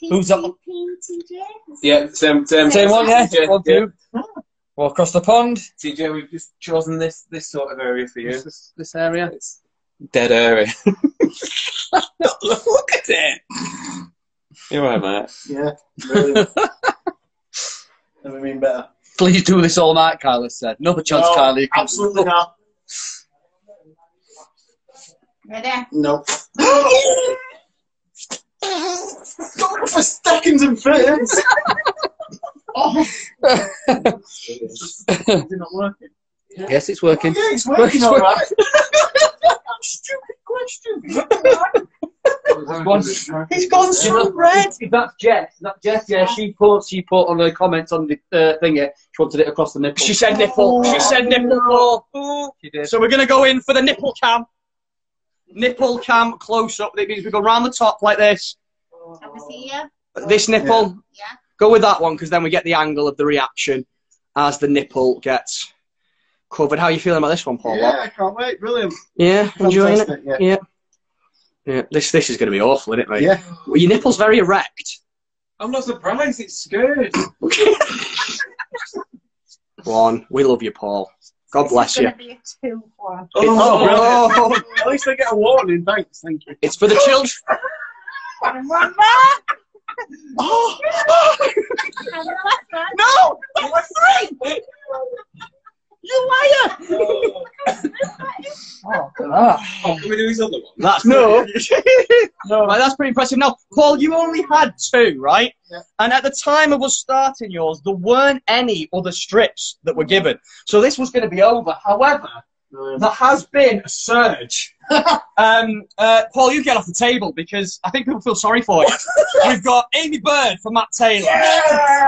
Who's that? PTJ? Yeah, same, same, Same one, yeah? TJ, One, yeah. Well, across the pond. TJ, we've just chosen this this sort of area for you. This, this area. It's dead area. Look at it. You're right, mate. Yeah, really. Never been better. Please do this all night, Kyla said. No chance, No, Kyla. You can- absolutely not. Ready? Nope. Going for seconds and thirds. Is it not working? Yes, it's working. Yeah, it's working all right. Stupid question. It's gone so red. If that's Jess, is that Jess? Yeah, she put she put on her comments on the uh, thing. Yeah, she wanted it across the nipple. She said nipple. She said nipple. Paul. She did. So we're gonna go in for the nipple cam. Nipple cam close up. That means we go round the top like this. Obviously, yeah. This nipple. Yeah. Go with that one because then we get the angle of the reaction as the nipple gets covered. How are you feeling about this one, Paul? Yeah, I can't wait. Brilliant. Yeah, enjoying it. Fantastic, Yeah. Yeah. This this is going to be awful, isn't it, mate? Yeah. Well, your nipple's very erect. I'm not surprised. It's scared. One. We love you, Paul. God bless It's you. gonna be a two one. Oh, brilliant. Oh, oh. At least I get a warning. Thanks. Thank you. it's for the children. And one more. Oh, And the oh. last one. no! That was three! You liar! Oh, ah. Can we do his other one? That's no. No. Right, that's pretty impressive. Now, Paul, you only had two, right? Yeah. And at the time of us starting yours, there weren't any other strips that were given. So this was going to be over. However, there has been a surge. um, uh, Paul, you get off the table because I think people feel sorry for you. We've got Amy Bird for Matt Taylor.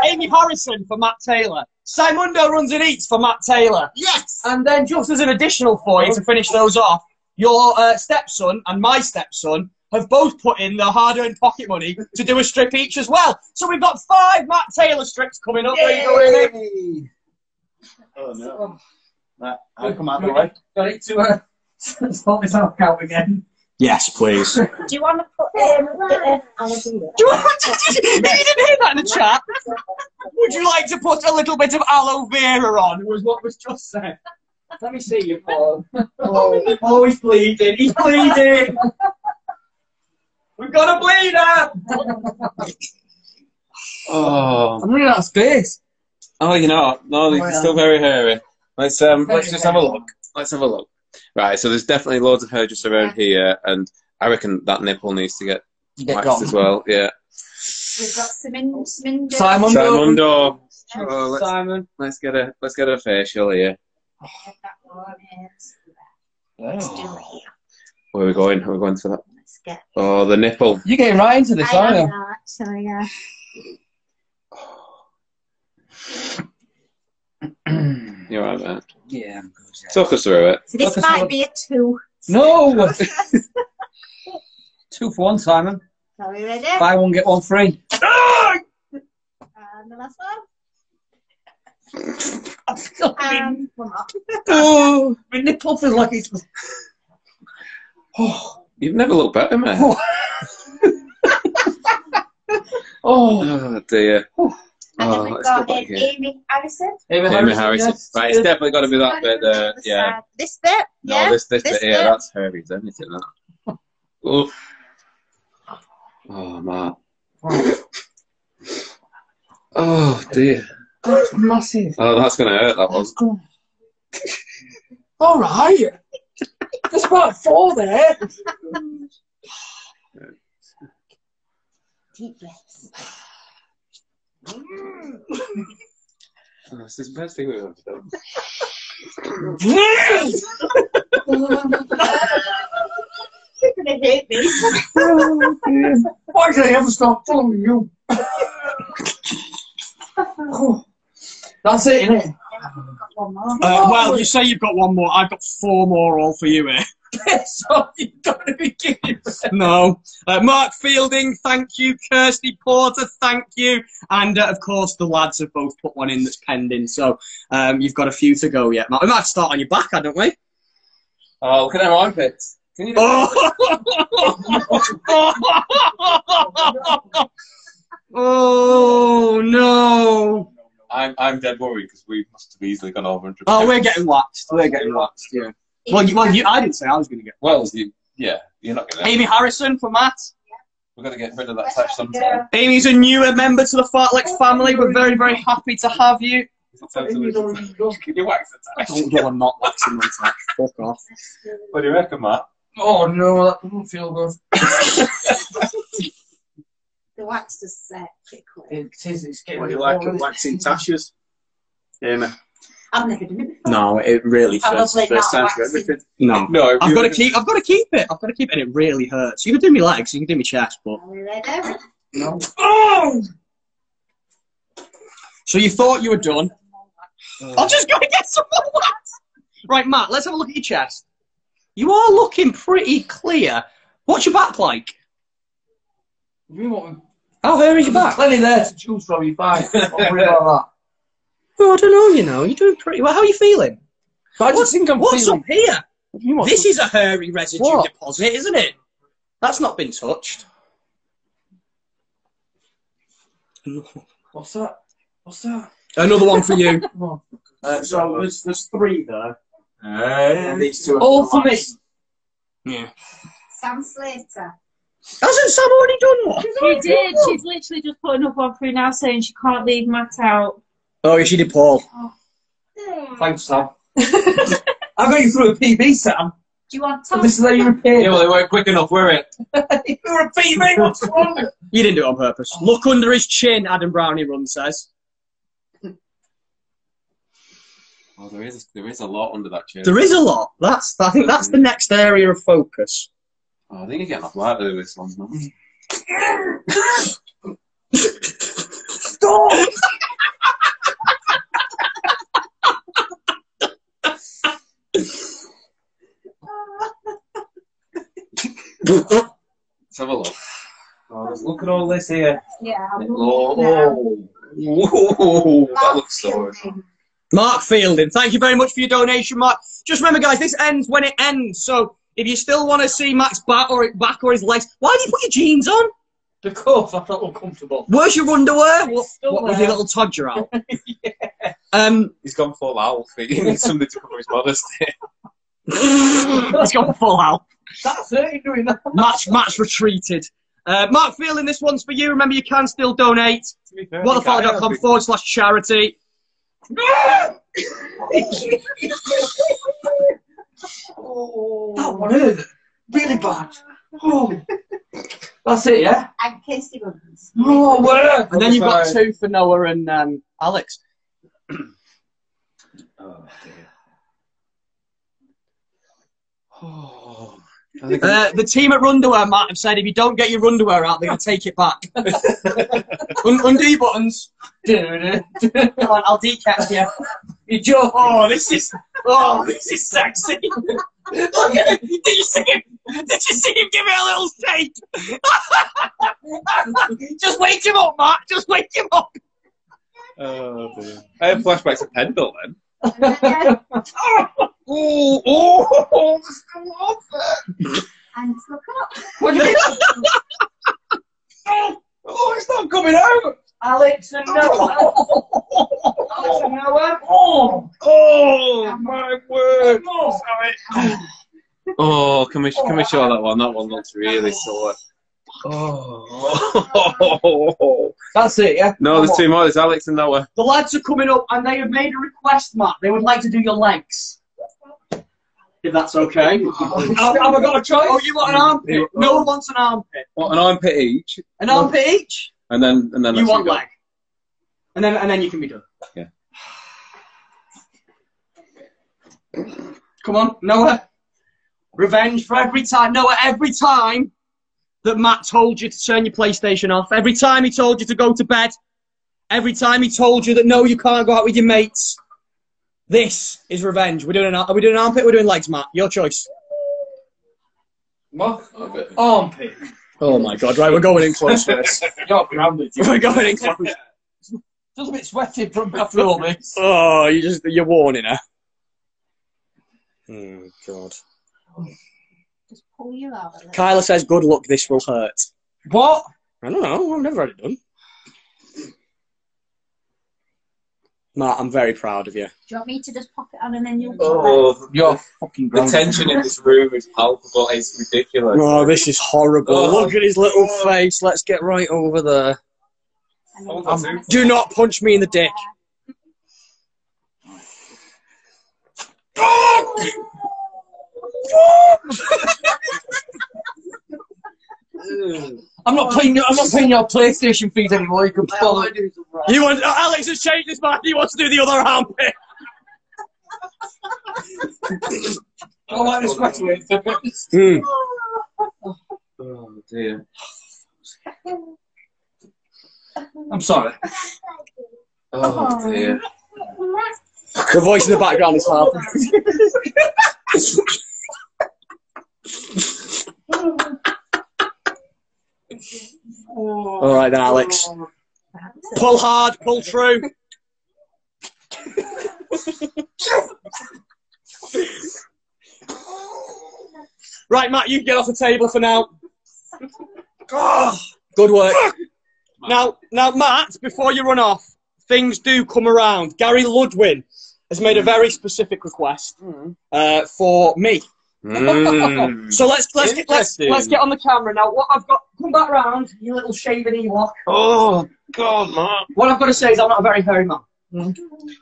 Amy Harrison for Matt Taylor. Simundo runs and eats for Matt Taylor. Yes. And then just as an additional for you to finish those off, your uh, stepson and my stepson have both put in their hard-earned pocket money to do a strip each as well. So we've got five Matt Taylor strips coming up. Where you going in? Yay. Oh no. Right, I'll come out the way. Got it to uh, sort this out out again. Yes, please. Do you want to put um, a bit of aloe vera? Do you, want to, you didn't hear that in the chat? Would you like to put a little bit of aloe vera on? Was what was just said. Let me see you, Paul. Oh, oh he's bleeding. He's bleeding. We've got a bleeder. Oh, I'm running out of space. oh, you know, what? no, it's still very hairy. Let's um, let's just have a look. Let's have a look. Right, so there's definitely loads of hair just around here, and I reckon that nipple needs to get Get waxed gone. as well. Yeah. We've got some in, some in Simon. Simondo. Oh, let's, Simon. let's get a let's get a facial here. That oh. one is. Oh. Let's do it here. Where are we going? Are we going for that? Let's get. Oh, the nipple. You're getting right into this, I aren't am you? not, so yeah. Oh. You're right, man. Yeah, I'm good. yeah. Talk us through it. So this Focus might be a two. No! Two for one, Simon. Are we ready? Buy one, get one free. And the last one. And um, one more. oh, my nipple feels like it's. Oh, you've never looked better, man. Oh. Oh, Oh dear. And then Oh, we've got um. Amy Harrison. Amy Amy Harrison. yes. Right, it's definitely got to be that bit there. Other Yeah. This bit. No, yeah. this this, This bit here, bit. that's hairy as anything. That. Oh. Oh man. Oh dear. That's massive. Oh, that's gonna hurt. That was. All right. There's about four there. Deep breaths. Is the best thing we've ever done. You're gonna hate me. Why did I ever stop following you? That's it, innit? Uh, well, you say you've got one more. I've got four more all for you here. so you've got to be kidding me. No. Uh, Mark Fielding, thank you. Kirsty Porter, thank you. And uh, of course, the lads have both put one in that's pending. So um, you've got a few to go yet. Mark. We might start on your back, hadn't we? Oh, look at them armpits. Can you? Oh, oh no. I'm I'm dead worried because we must have easily gone over. 100%. Oh, we're getting waxed. We're getting waxed, yeah. Well, you, well you, I didn't say I was going to get Well, you, yeah, you're not gonna. Amy Harrison for Matt. We're gonna get rid of that touch sometime. Amy's a newer member to the Fartlex family. We're very, very happy to have you. Can you wax the touch? Don't go on not waxing my touch. Fuck off. What do you reckon, Matt? Oh no, that doesn't feel good. The wax does set quickly. It is, it's getting What a do bit you like more- at waxing tashes? Amy. I've never done it before. No, it really Probably hurts. not First time for everything. No, No, I've you- got to keep. I've got to keep it. I've got to keep it. and It really hurts. You can do me legs. You can do me chest, but Are? No. oh. So you thought you were done? I'll just go and get some more wax. Right, Matt. Let's have a look at your chest. You are looking pretty clear. What's your back like? You want How hairy is your There's back? plenty there to choose from. You're fine. Don't worry about Oh, I don't know. You know, you're doing pretty well. How are you feeling? that. I What's- just think I'm What's feeling. up here? You This some- is a hairy residue What? deposit, isn't it? That's not been touched. What's that? What's that? Another one for you. On. Uh, so there's, there's three there. And these two All for me. Yeah. Sam Slater. Hasn't Sam already done one? She did. She's literally just putting up one through now saying she can't leave Matt out. Oh, yeah, she did Paul. Oh. Thanks, Sam. I got you through a PB, Sam. Do you want So Tom? this is how you repair. Yeah, well, they weren't quick enough, were it? You're a PB. What's wrong? You didn't do it on purpose. Look under his chin, Adam Brownie run says. Oh, there is there is a lot under that chair. There is a lot. That's I think that's the next area of focus. Oh, I think you're getting off light with this one. now. Stop! Let's have a look. Oh, let's look at all this here. Yeah, I'm Oh, looking now. whoa, that looks so. Mark Fielding, thank you very much for your donation, Mark. Just remember, guys, this ends when it ends. So if you still want to see Max back or back or his legs, why do you put your jeans on? Because I felt uncomfortable. Where's your underwear? What, Still what with your little todger out? Um, He's gone full Alf. He needs somebody to cover his modesty. let's go full out. That's it. You're doing that. Matt's, Matt's retreated. Uh, Mark Fielding, this one's for you. Remember, you can still donate. Whatthefartlek.com forward slash charity. That one hurt. Really bad. Oh. That's it, yeah? And Kirsty Buns. Oh, where? And then you've got two for Noah and um, Alex. Oh, dear. Oh, Uh, the team at Runderwear, Matt, have said if you don't get your underwear out, they're going to take it back. Un- undo your buttons. Come on, I'll decap you. You joke. Oh, this is oh, this is sexy. Look at it. Did you see him? Did you see him give it a little shake? Just wake him up, Matt. Just wake him up. Oh, dear. I have flashbacks of Pendle then. Oh, oh, oh, this is awful. And look up. What do you mean? oh, it's not coming out. Alex and Noah. Alex and Noah. Oh, Oh, my word. oh. Oh, can we can we show that one? That one looks really sore. Oh. That's it, yeah? No, there's two more. There's Alex and Noah. The lads are coming up and they have made a request, Matt. They would like to do your legs. If that's okay. Have, have I got a choice? Oh, you want an armpit? No one wants an armpit. What, an armpit each, An armpit each? And then and then You want go. leg. And then and then you can be done. Yeah. Come on, Noah. Revenge for every time. Noah, every time that Matt told you to turn your PlayStation off, every time he told you to go to bed, every time he told you that no, you can't go out with your mates. This is revenge. We're doing an, are we doing an armpit? We're doing legs, Matt. Your choice. What? Armpit. Oh my god! Right, we're going in close for this. You're grounded. we're going in close. Just a bit sweaty from after all this. Oh, you just you're warning her. Oh god. Just pull you out. Kyla says, "Good luck. This will hurt." What? I don't know. I've never had it done. Matt, I'm very proud of you. Do you want me to just pop it on and then you'll Oh, You're fucking the tension in this room is palpable. It's ridiculous. Oh, this is horrible. Oh. Look at his little face. Let's get right over there. And Um, Do not punch me in the dick. I'm not paying you. I'm not paying your PlayStation fees anymore. You can follow. You want? uh, Alex has changed his mind. He wants to do the other armpit. I like this question. Hmm. Oh dear. I'm sorry. Oh dear. The voice in the background is hard. All right then, Alex. Pull hard, pull true. right, Matt, you can get off the table for now. Oh, good work. Now, now, Matt, before you run off, things do come around. Gary Ludwin has made a very specific request uh, for me. Mm. So let's let's get, let's let's get on the camera now. What I've got, come back round, you little shaven Ewok. Oh God, Mark. What I've got to say is I'm not a very hairy man.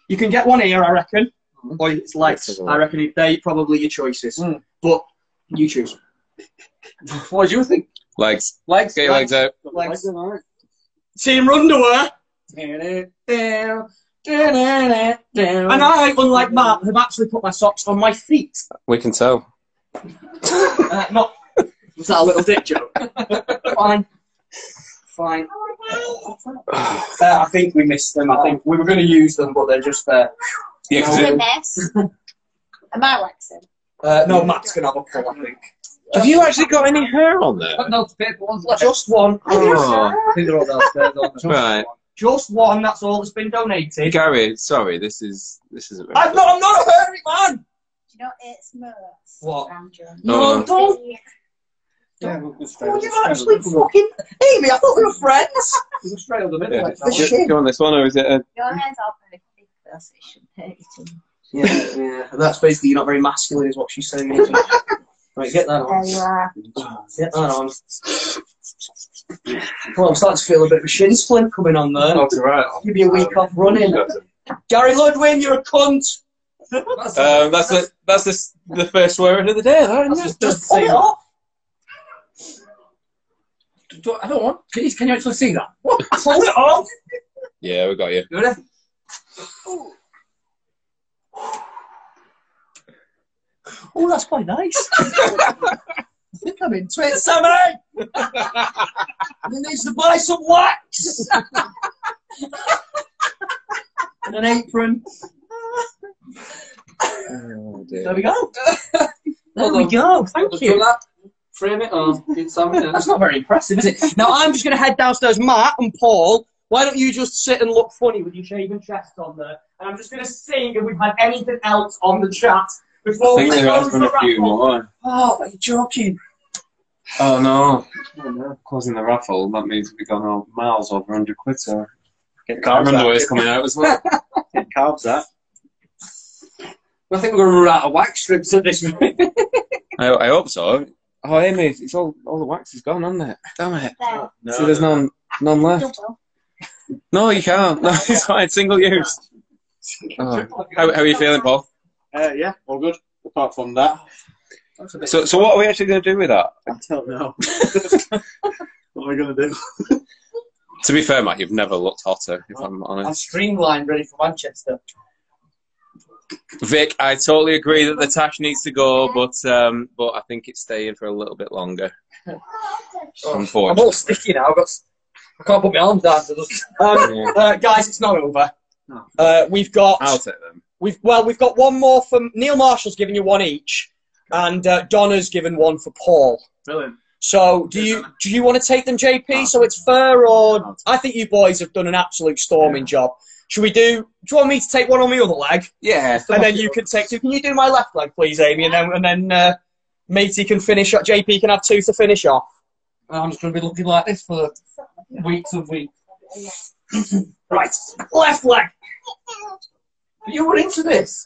You can get one here, I reckon. Or it's legs. I reckon they probably your choices. But you choose. what do you think? Legs. Legs. Get your legs out. Legs. Team underwear. And I, unlike Matt, have actually put my socks on my feet. We can tell. Uh, not. Was that a little dick joke? Fine. Fine. Uh, I think we missed them. I think we were going to use them, but they're just there. Yeah, 'cause The it- mess. Am I waxing? Uh, no, Matt's going to have a pull, I think. Have you actually got any hair on there? No, paper ones left. Just one. Oh. I think they're all downstairs. aren't they? Right. Just one. That's all that's been donated. Gary, sorry, this is this isn't. very I'm not. I'm not a hairy man. Do you know it's Merce? What? Around No, No, don't. Yeah, we'll go straight. Oh, you actually fucking Amy. I thought we were friends. We're straight on the middle. Yeah. like Do that. you- do you want this one or is it a? Your hair's all very thick, so it shouldn't hurt you too. Yeah, yeah. And that's basically you're not very masculine, is what she's saying. right, get that There on. you are. Get that on. Well, I'm starting to feel a bit of a shin splint coming on there. That's right. Give you a week off running. Gary Ludwin, you're a cunt. Um, that's the that's the the first word of the day, though, isn't it? Just pull it off. Do- I don't want. Can you, can you actually see that? Pull it off. Yeah, we got you. You ready? Oh, that's quite nice. I think I'm into it, Sammy. he needs to buy some wax and an apron. Oh. There we go. There Hold we on. go. Thank Just you. Frame it or get something else. That's not very impressive, is it? Now I'm just going to head downstairs. Matt and Paul, why don't you just sit and look funny with your shaven chest on there? And I'm just going to sing if we've had anything else on the chat I before think we there has close the a few raffle. more. Oh, are you joking? Oh no. Closing the raffle, that means we've gone all miles over 100 quid, so. Get Can't carbs remember where out. it's coming out as well. Get carbs that. I think we're going to run out of wax strips at this rate. I, I hope so. Oh, Amy, it's all, all the wax is gone, hasn't it? Damn it. There. See, there's none, none left. No, you can't. No, it's fine. Single use. Oh. How, how are you feeling, Paul? Uh, yeah, all good. Apart from that, So, so what are we actually going to do with that? I don't know. what are we gonna do? To be fair, Matt, you've never looked hotter, if I'm I'm honest. streamlined, ready for Manchester. Vic, I totally agree that the tash needs to go, but um, but I think it's staying for a little bit longer. I'm all Unfortunately. sticky now. I've got, s- I can't put my arms down. To this. Um, Yeah. uh, guys, it's not over. Uh, we've got I'll take them. we've well we've got one more from Neil Marshall's giving you one each, and uh, Donna's given one for Paul. Brilliant. So do you do you want to take them, JP? So it's fair, or I think you boys have done an absolute storming job. Should we do? Do you want me to take one on the other leg, Yeah. and then you can take two? Can you do my left leg, please, Amy? And then and then uh, Matey can finish. off- JP can have two to finish off. I'm just going to be looking like this for weeks and weeks. Right, left leg. You were into this.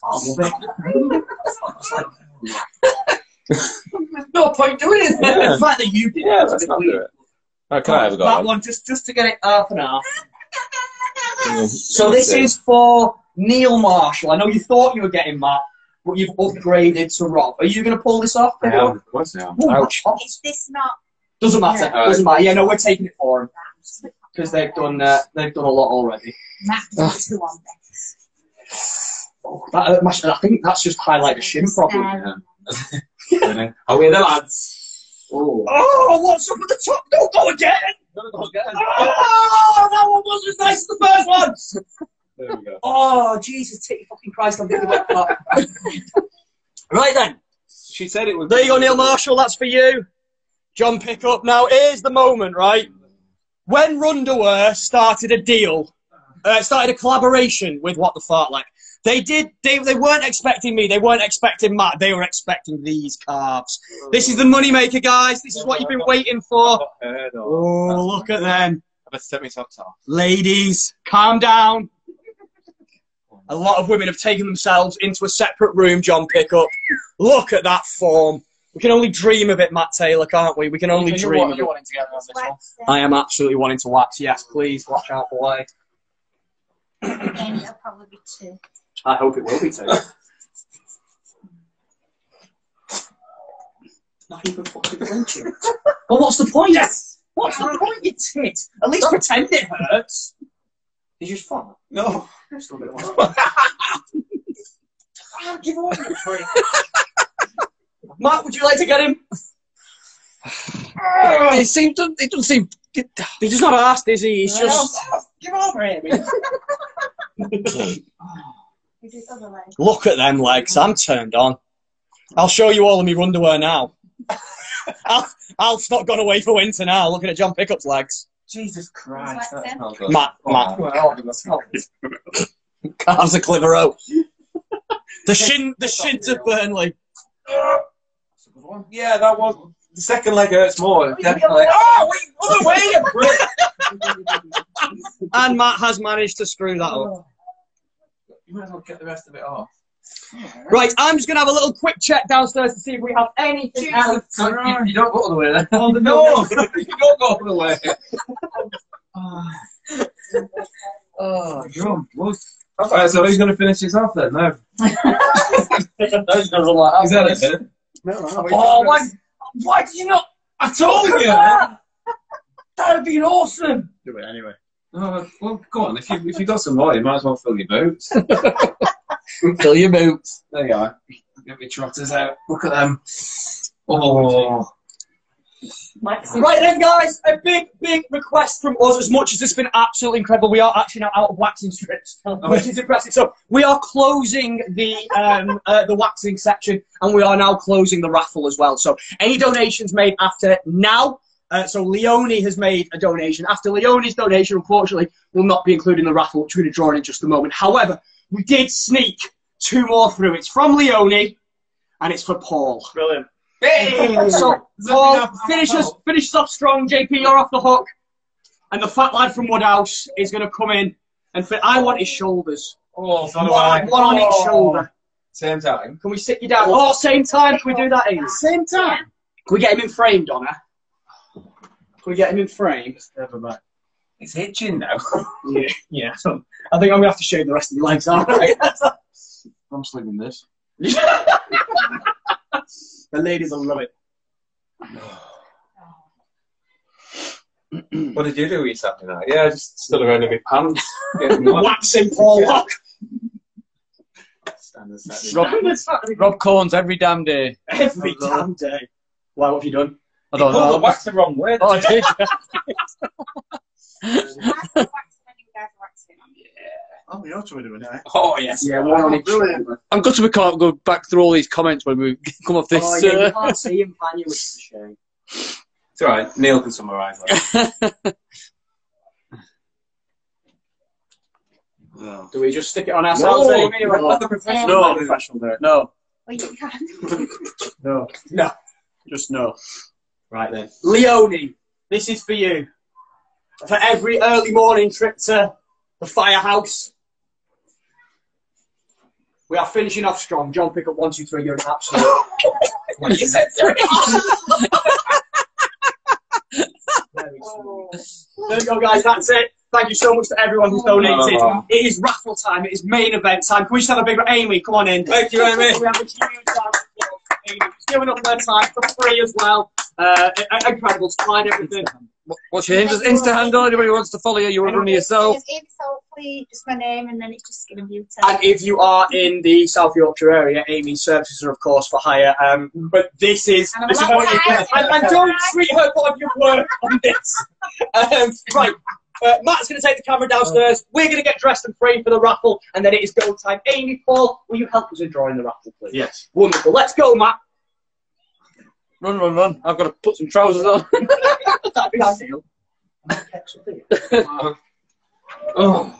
There's no point doing it. Yeah. The fact that you did Yeah, it. let's not do it. Can I have a go? That one just just to get it half and half. So this is for Neil Marshall. I know you thought you were getting Matt, but you've upgraded to Rob. Are you going to pull this off? I am. Of course I am. Oh, Ouch. Is this not Doesn't matter. Yeah. Doesn't matter. Yeah, no, we're taking it for them because they've done uh, they've done a lot already. Max two on this. That, uh, I think that's just highlight the shin problem. Oh, we're the lads. Oh. oh, what's up at the top? Don't go again. Oh, that one wasn't as nice as the first one. There we go. Oh, Jesus, take fucking Christ, I'm getting wet for. Right then. She said it was. There you go, Neil Marshall. That's for you. John Pickup. Now, here's the moment, right? When Runderwear started a deal, uh, started a collaboration with What the Fartlek, they did. They, they weren't expecting me. They weren't expecting Matt. They were expecting these calves. This is the moneymaker, guys. This is what you've been waiting for. Oh, look at them. I better take my off. Ladies, calm down. A lot of women have taken themselves into a separate room, John Pickup. Look at that form. We can only dream of it, Matt Taylor, can't we? We can only So dream you're, of it. wanting to get on this one. I am absolutely wanting to wax. Yes, please, watch out for way. and it'll probably be two. I hope it will be too. Not even fucking flinching. Well, what's the point? Yes. What's the point, you tit? At least pretend it hurts. Did you just fall? No. Still a bit of one. Give away the tree. Matt, would you like to get him? It seems to, it doesn't seem. He's just not asked, is he? He's just. Give over him. Look at them legs. I'm turned on. I'll show you all of my underwear now. Al, Alf's not gone away for winter now. Looking at John Pickup's legs. Jesus Christ. Wax them. Oh, God. Matt, Matt. Well, that's not- Calves of Clitheroe. the shin, the shins of Burnley. Yeah, that was. The second leg hurts more. Definitely. Oh, wait, other way. And Matt has managed to screw that up. You might as well get the rest of it off. Right, I'm just going to have a little quick check downstairs to see if we have anything else. So you, you don't go all the way then. Oh, on the no, you don't go all the way. Ah. Oh, oh. Drum. Alright, so who's going to finish this off then? No. Those guys are like, Is that it? No, Oh, why, why did you not? I told you! That would be awesome. Do it anyway. Oh, well, go on. If you if you got some more, you might as well fill your boots. Fill your boots. There you are. Get your trotters out. Look at them. Oh, Right then, guys, a big, big request from us. As much as it's been absolutely incredible, we are actually now out of waxing strips, which is impressive. So we are closing the um, uh, the waxing section, and we are now closing the raffle as well. So any donations made after now. Uh, so Leone has made a donation. After Leone's donation, unfortunately, will not be included in the raffle, which we're going to draw in in just a moment. However, we did sneak two more through. It's from Leone, and it's for Paul. Brilliant. So, Paul, finish us, finish us off strong. JP, you're off the hook. And the fat lad from Woodhouse is going to come in and fit. I want his shoulders. oh, so do One, I. one on each shoulder. Same time. Can we sit you down? Oh, same time. Can we do that, Ian? Same time. Can we get him in frame, Donna? Can we get him in frame? Never mind. It's itching now. Yeah, yeah. So I think I'm going to have to shave the rest of the legs, aren't I? I'm sleeping this. the ladies will love it. What did you do with your Saturday night? Yeah, I just stood around in my pants. Waxing Paul Lock. Standard Saturday Rob, Rob Corns every damn day. Every damn day. Why, what have you done? I don't Pulled the know. wax the wrong way. Oh, I did. Wax them and you guys wax it. Oh, we know what we're doing now. Oh, yes. Yeah, one on each Brilliant. I'm good to we can't go back through all these comments when we come off this. Oh, yeah, you uh, can't see him, can you? Which is a shame. It's alright. Neil can summarise that. No. Do we just stick it on ourselves, No, Amy? or- no. Let the professional No. professional do. No, Well, you can. no, no. Just no. Right then. Leone, this is for you. For every early morning trip to the firehouse. We are finishing off strong. John, pick up one, two, three. You're an absolute. What you said three. Very. There you go, guys. That's it. Thank you so much to everyone who's donated. Oh. It is raffle time. It is main event time. Can we just have a big Amy? Come on in. Thank you, Amy. We have a huge round of applause Amy. She's giving up her time for free as well. Uh, incredible, slide everything. What's your Insta, Insta handle? Anybody who wants to follow you? You want to run it yourself? It's Amy Soulfleet, just my name, and then it's just Skin and Beauty. And if you are in the South Yorkshire area, Amy's services are of course for hire. Um, but this is And this is what you get. And, and don't treat her for your work on this. Um, right. Uh, Matt's going to take the camera downstairs. We're going to get dressed and free for the raffle, and then it is go time. Amy, Paul, will you help us in drawing the raffle, please? Yes. Wonderful. Let's go, Matt. Run, run, run. I've got to put some trousers on. That'd be ideal. oh.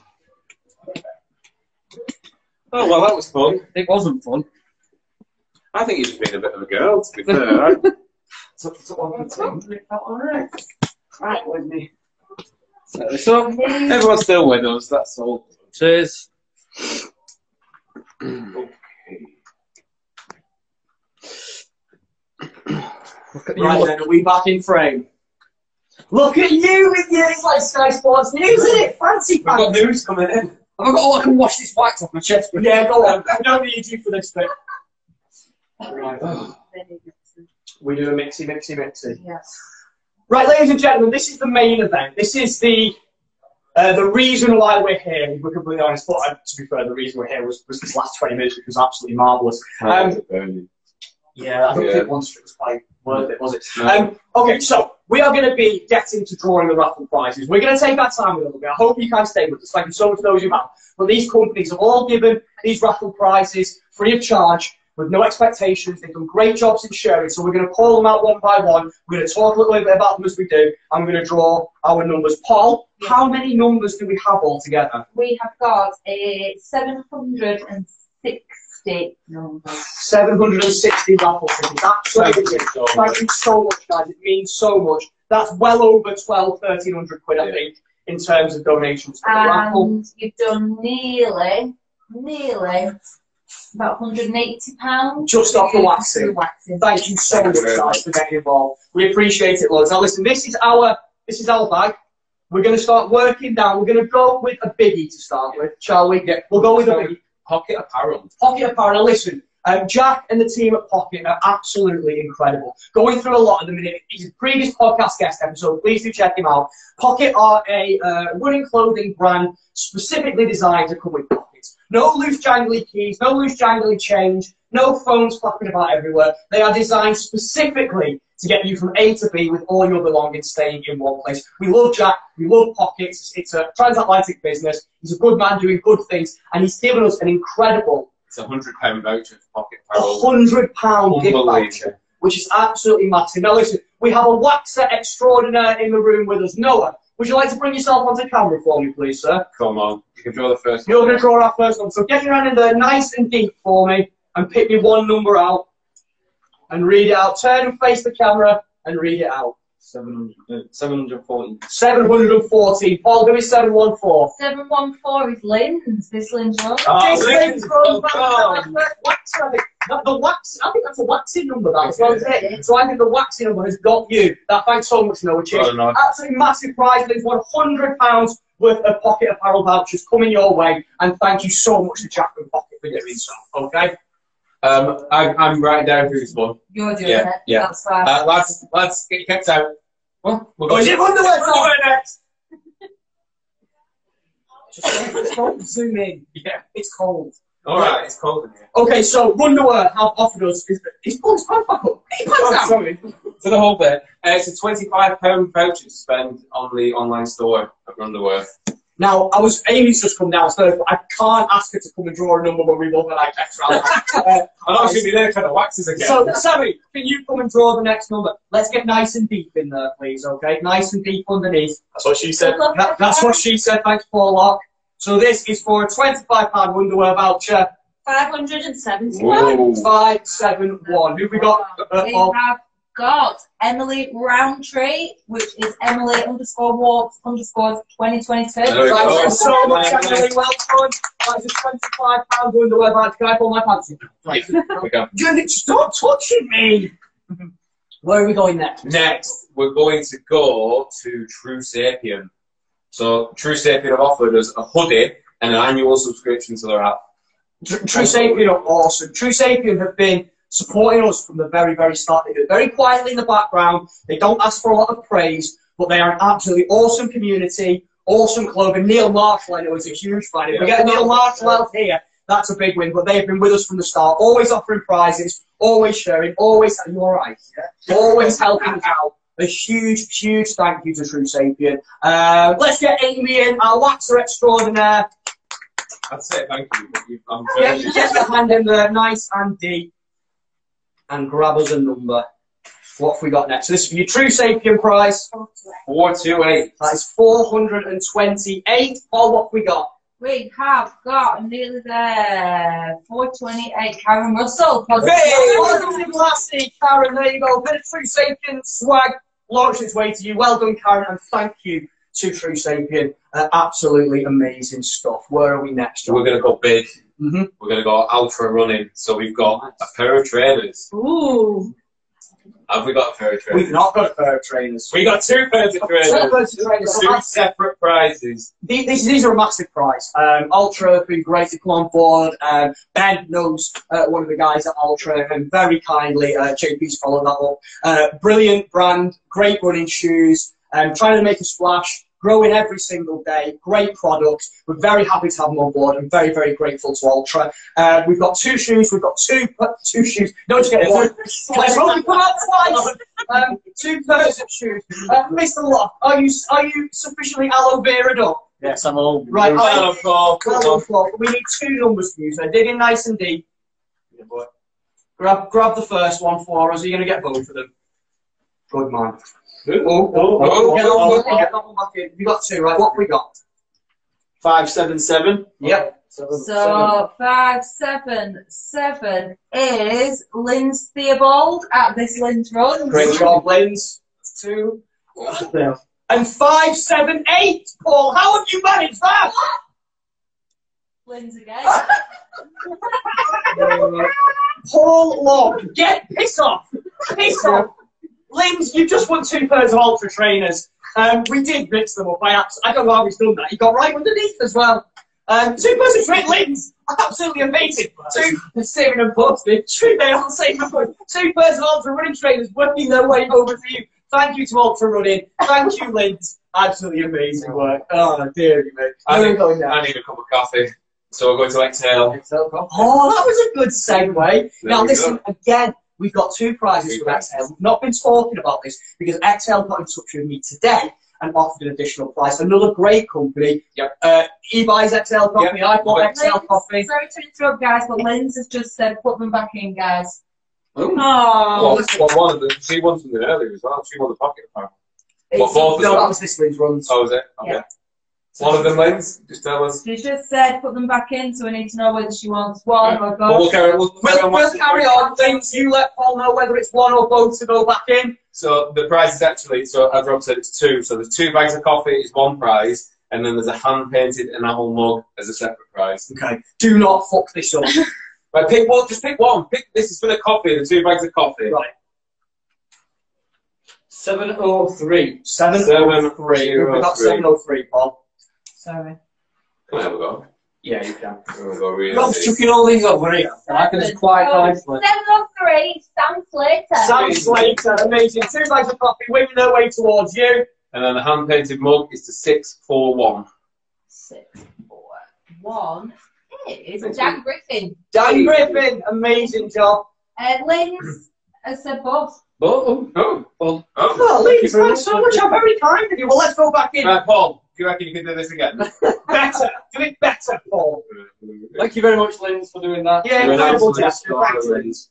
Oh, well, that was fun. It wasn't fun. I think you've been a bit of a girl, to be fair. right? So, so one for two. All right. Right with me. So, so, everyone's still with us, that's all. Cheers. Look at right then, are we back in frame? Look at you with your it's like Sky Sports News, isn't it? Fancy We've got fancy. news coming in. Have I got all I can wash this wax off my chest with? Yeah, go on. I don't need you for this bit. Right. We do a mixy, mixy, mixy. Yes. Right, ladies and gentlemen, this is the main event. This is the uh, the reason why we're here. We're completely honest, but uh, to be fair, the reason we're here was, was this last 20 minutes, which was absolutely marvellous. Um, yeah, I don't yeah. think one strip was quite worth it, was it? No. Um, okay, so we are going to be getting to drawing the raffle prizes. We're going to take our time a little bit. I hope you can stay with us. Thank you so much for those you have. But these companies have all given these raffle prizes free of charge with no expectations. They've done great jobs in sharing, so we're going to call them out one by one. We're going to talk a little bit about them as we do. I'm going to draw our numbers. Paul, how many numbers do we have altogether? We have got uh, 706 state numbers. 760 raffle tickets. Absolutely. Thank you so much, guys. It means so much. That's well over 12, 1300 quid, I think, in terms of donations. and you've done nearly, nearly about 180 pounds. Just off the waxing. waxing. Thank you so much, guys, for getting involved. We appreciate it, loads. Now, listen, this is our this is our bag. We're going to start working down. We're going to go with a biggie to start with, shall we? Yeah. We'll go with a biggie. Pocket apparel. Pocket Apparel, listen, um, Jack and the team at Pocket are absolutely incredible. Going through a lot at the minute. He's a previous podcast guest episode. Please do check him out. Pocket are a uh, running clothing brand specifically designed to come with pockets. No loose jangly keys, no loose jangly change, no phones flapping about everywhere. They are designed specifically to get you from A to B with all your belongings staying in one place. We love Jack, we love Pockets. It's a transatlantic business. He's a good man doing good things, and he's given us an incredible It's a hundred pound voucher for pocket apparel. hundred pound gift voucher, which is absolutely massive. Now listen, we have a waxer extraordinaire in the room with us. Noah, would you like to bring yourself onto camera for me, please, sir? Come on, you can draw the first You're going to draw our first one. So get your hand in there nice and deep for me and pick me one number out and read it out. Turn and face the camera and read it out. 700, uh, 740. 714. Paul, give me 714. 714 is Lynn's. This Lynn's Road. Oh, This Lynn's thing's grown back oh. the I think. The, the wax, I think that's a waxing number, that as well, isn't it? So I think the waxing number has got you. That thanks so much, Noah. Cheers. Well. Absolutely massive prize. There's £100 worth of pocket apparel vouchers coming your way. And thank you so much to Jack and Pocket for doing so. Okay? Um, I, I'm writing down who's won. You're doing Yeah, it. yeah. That's fine. Uh, lads, lads, get your kicks out. What? We'll Oh, is it underwear time? Just don't zoom in. Yeah. It's cold. All right, it's cold in here. Okay, so Runderwear have offered us. Is he's pulling his pants back up. He pants Oh, down. sorry. For the whole bit, uh, it's a twenty-five pound voucher to spend on the online store at Runderwear. Now, I was Amy's just come downstairs, but I can't ask her to come and draw a number when we both like extra. uh, I'm not going to be there for the waxes again. so, Sammy, can you come and draw the next number? Let's get nice and deep in there, please. Okay, nice and deep underneath. That's what she said. That, that's what she said. Thanks, Paul Lock. So this is for a twenty-five pound underwear voucher. 571. Five seven one. Who we got? Uh, We have got Emily Roundtree, which is Emily underscore walks underscore 2022. There we go. Thank you so much, Nice. Emily. Well done. That's a twenty-five pound underwear voucher. Can I pull my pants in? Right. we go. Julie, stop touching me. Where are we going next? Next, we're going to go to True Sapien. So, True Sapien have offered us a hoodie and an annual subscription to their app. Tr- True Sapien are awesome. True Sapien have been supporting us from the very, very start. They do it very quietly in the background. They don't ask for a lot of praise, but they are an absolutely awesome community, awesome club. And Neil Marshall, I know, is a huge fan. If we get Neil Marshall out here, that's a big win. But they've been with us from the start, always offering prizes, always sharing, always. Are you all right? Yeah. Always helping us out. A huge, huge thank you to True Sapien. Uh, let's get Amy in, our waxer extraordinaire. I'd say thank you. I'm very- get your hand in there, nice and deep, and grab us a number. What have we got next? So this is for your True Sapien prize. 428. That is 428. Paul, what have we got? We have got nearly there. 428. Karen Russell. Hey, welcome to Classy, Karen. There you go. Bit of True Sapien swag launched its way to you. Well done, Karen, and thank you to True Sapien. Uh, absolutely amazing stuff. Where are we next, John? We're going to go big. Mhm. We're going to go ultra running. So we've got a pair of trainers. Ooh. Have we got a pair of trainers? We've not got a pair of trainers. We got two pairs of trainers. Two pairs of trainers. Two separate prizes. These, these, these are a massive prize. Um, Ultra have been great to come on board. Um, ben knows uh, one of the guys at Ultra and very kindly, uh, JP's followed that up. Uh, brilliant brand, great running shoes, um, trying to make a splash, growing every single day, great products. We're very happy to have them on board and very, very grateful to Ultra. Uh, we've got two shoes, we've got two two shoes. Don't just get one. Let's only come out twice. Um, two pairs of shoes. Uh, Mr. Lock, are you are you sufficiently aloe vera up? Yes, I'm all. Right, Well, right. Paul, come Aloe on. Flock. We need two numbers for you, so dig in nice and deep. Yeah, boy. Grab grab the first one for us. Are you going to get both of them? Good man. Oh, oh, oh, get that one back in, get that one. You got two, right? What have we got? Five seven seven. Yep. So five seven seven is Lynn's Theobald at this Lynn's run. Great job, Lens. Two. And five, seven, eight. Paul, how have you managed that? Lynn's again. Paul Long, get piss off, piss off. Lins, you just won two pairs of Ultra trainers. Um, we did mix them up. I, abs- I don't know how he's done that. He got right underneath as well. Um, two pairs of trainers, Lins, absolutely amazing. Two, saving and posted. Two, they all same number. Two pairs of Ultra running trainers working their way over to you. Thank you to Ultra Running. Thank you, Lins. Absolutely amazing work. Oh, dear me. I need? I need a cup of coffee. So we're going to Exhale. Oh, that was a good segue. now, listen, again, we've got two prizes from Exhale. We've not been talking about this because Exhale got in touch with me today and offered an additional prize. Another great company. Yep. Uh, he buys Exhale coffee, Yep. I bought Yep. Exhale coffee. Sorry to interrupt, guys, but Lynn's has just said put them back in, guys. Oh, Well, well, one of them, she won something earlier as well. She won the pocket apparently. It's- both of no, them? that was this week's runs. Oh, was it? Okay. Yeah. One of them, Lens, just tell us. She just said put them back in, so we need to know whether she wants one or Well, we'll both. carry, we'll, We'll, we'll carry on. Things you let Paul know whether it's one or both to go back in. So the prize is actually, so as Rob said, it's two. So there's two bags of coffee is one prize, and then there's a hand-painted enamel mug as a separate prize. Okay. Do not fuck this up. Right, pick one. Just pick one. Pick. This is for the coffee. The two bags of coffee. Right. 703. Seven, Seven, oh three. zero, We've got 703, Paul. Sorry. Can I have a go? Yeah, you can. I'm gonna go really. Rob's chucking all these over here. And I can just quite nicely. 703, Sam Slater. Sam Slater, amazing. Two bags of coffee winging their way towards you. And then the hand-painted mug is to six four one. Six, four, one is Dan Griffin. Dan Griffin, amazing job. Uh, Lynn's has said both. Oh, Oh. well, Oh. Oh, Lee, thanks so much. I'm very kind of you. Well, let's go back in. Right, Paul. Do you reckon you can do this again? Better. Do it better, Paul. thank you very much, Lynn, for doing that. Yeah, You're an incredible absolute gesture. star, Thanks, Lynn. Liz.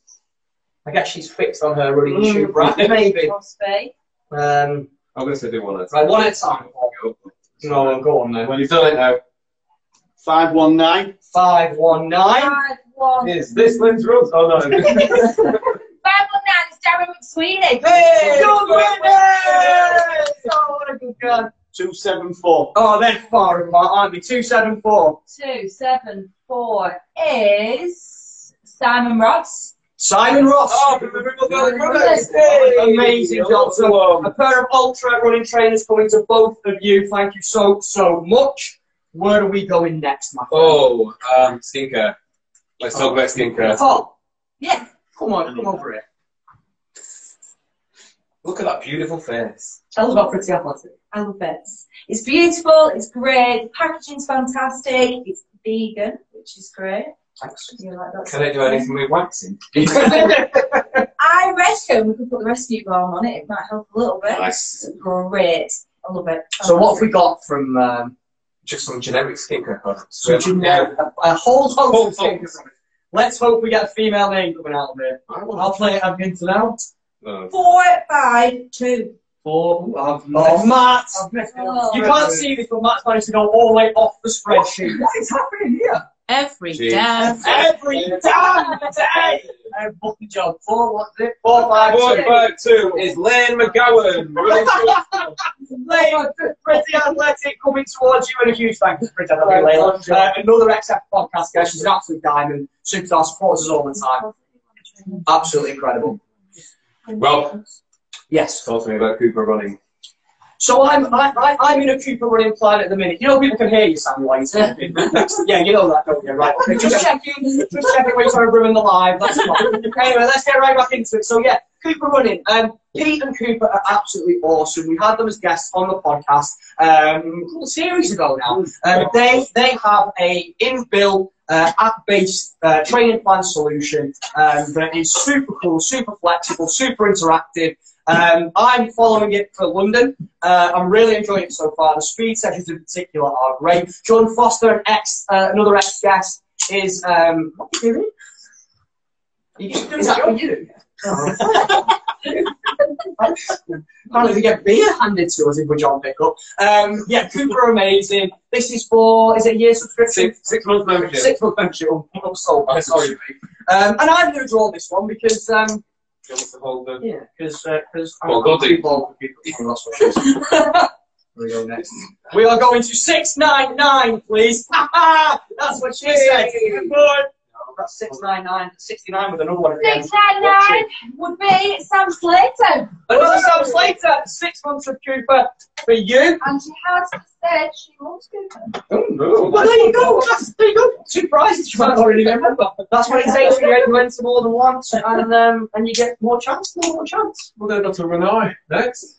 I guess she's fixed on her running Mm. shoe brand, maybe. Must. Um, I'm going to say do one at a right, time. one at a time, Paul. No, go on then. Well, you've done it now. 519. 519. Five, one. Is this Lynn's rules? Oh no. 519 is Darren McSweeney. Hey, good! Oh, what a good guy. 274. Oh, they're far apart, aren't they? 274. Two, seven, four is Simon Ross. Simon Ross. Oh, from the Ribble Valley Brothers. Brothers. Hey, amazing job. So, a pair of ultra running trainers coming to both of you. Thank you so, so much. Where are we going next, my friend? Oh, um, skincare. Let's talk about skincare. Paul, Yes. Come on, come over here. Look at that beautiful face. Tell us about Pretty Athletic. I love it. It's beautiful, it's great, the packaging's fantastic, it's vegan, which is great. Thanks. You like that? Can I do anything with waxing? I reckon we could put the rescue balm on it, it might help a little bit. Nice. Great. I love it. So what have we got from um, Just some generic skincare products. some generic, a, a whole host Whole of things? Let's hope we get a female name coming out of it. I'll play it again to now. No. Four, five, two. Four. Oh, oh Matt! Oh. You can't see this, but Matt's managed to go all the way off the spreadsheet. What is happening here? Every Jeez. damn. Every damn day! Uh, booking job. Four, what's it? Four, five, Four two. five two is Lane McGowan. Really good. Lane, Pretty Athletic coming towards you, and a huge thank you to Pretty Athletic, Layla. Uh, another XF podcast guest. She's an absolute diamond. Superstar supports us all the time. Absolutely incredible. Well, Yes. talk to me about Cooper running. So I'm I, I, I'm in a Cooper running plan at the minute. You know people can hear you, Samuel, while yeah, you know that, don't you? Right. Okay, just checking. Just checking we're trying to ruin the live. That's fine. anyway, let's get right back into it. So yeah, Cooper running. Um, Pete and Cooper are absolutely awesome. We had them as guests on the podcast um, a series ago now. Um, they they have a inbuilt uh, app-based uh, training plan solution um, that is super cool, super flexible, super interactive. Um, I'm following it for London. Uh, I'm really enjoying it so far. The speed sessions in particular are great. John Foster, an ex, uh, another ex-guest, is um, what are you doing? Are you just doing that for you? Apparently, we get beer handed to us if we're John Pickup. Um, yeah, Cooper, amazing. This is for is it a year subscription? Six, six months membership. Six month membership. Oh, I'm so bad. Sorry, mate. Um, and I'm going to draw this one because um, Do you want me to hold the- yeah, because uh, because Well, go deep. That's what she is. Here we go next. We are going to six nine nine, please. that's what she said. Good boy. No, that's six nine nine. Sixty nine with another one at the end. Six nine nine would be Sam Slater. Another Sam Slater. Six months of Cooper for you. And she has said she loves Cooper. Oh no. Well, there you go. That's, there you go. Two prizes you might already remember. That's what it takes when you enter more than once, and um, and you get more chance, more, more chance. We're going on to Renard next.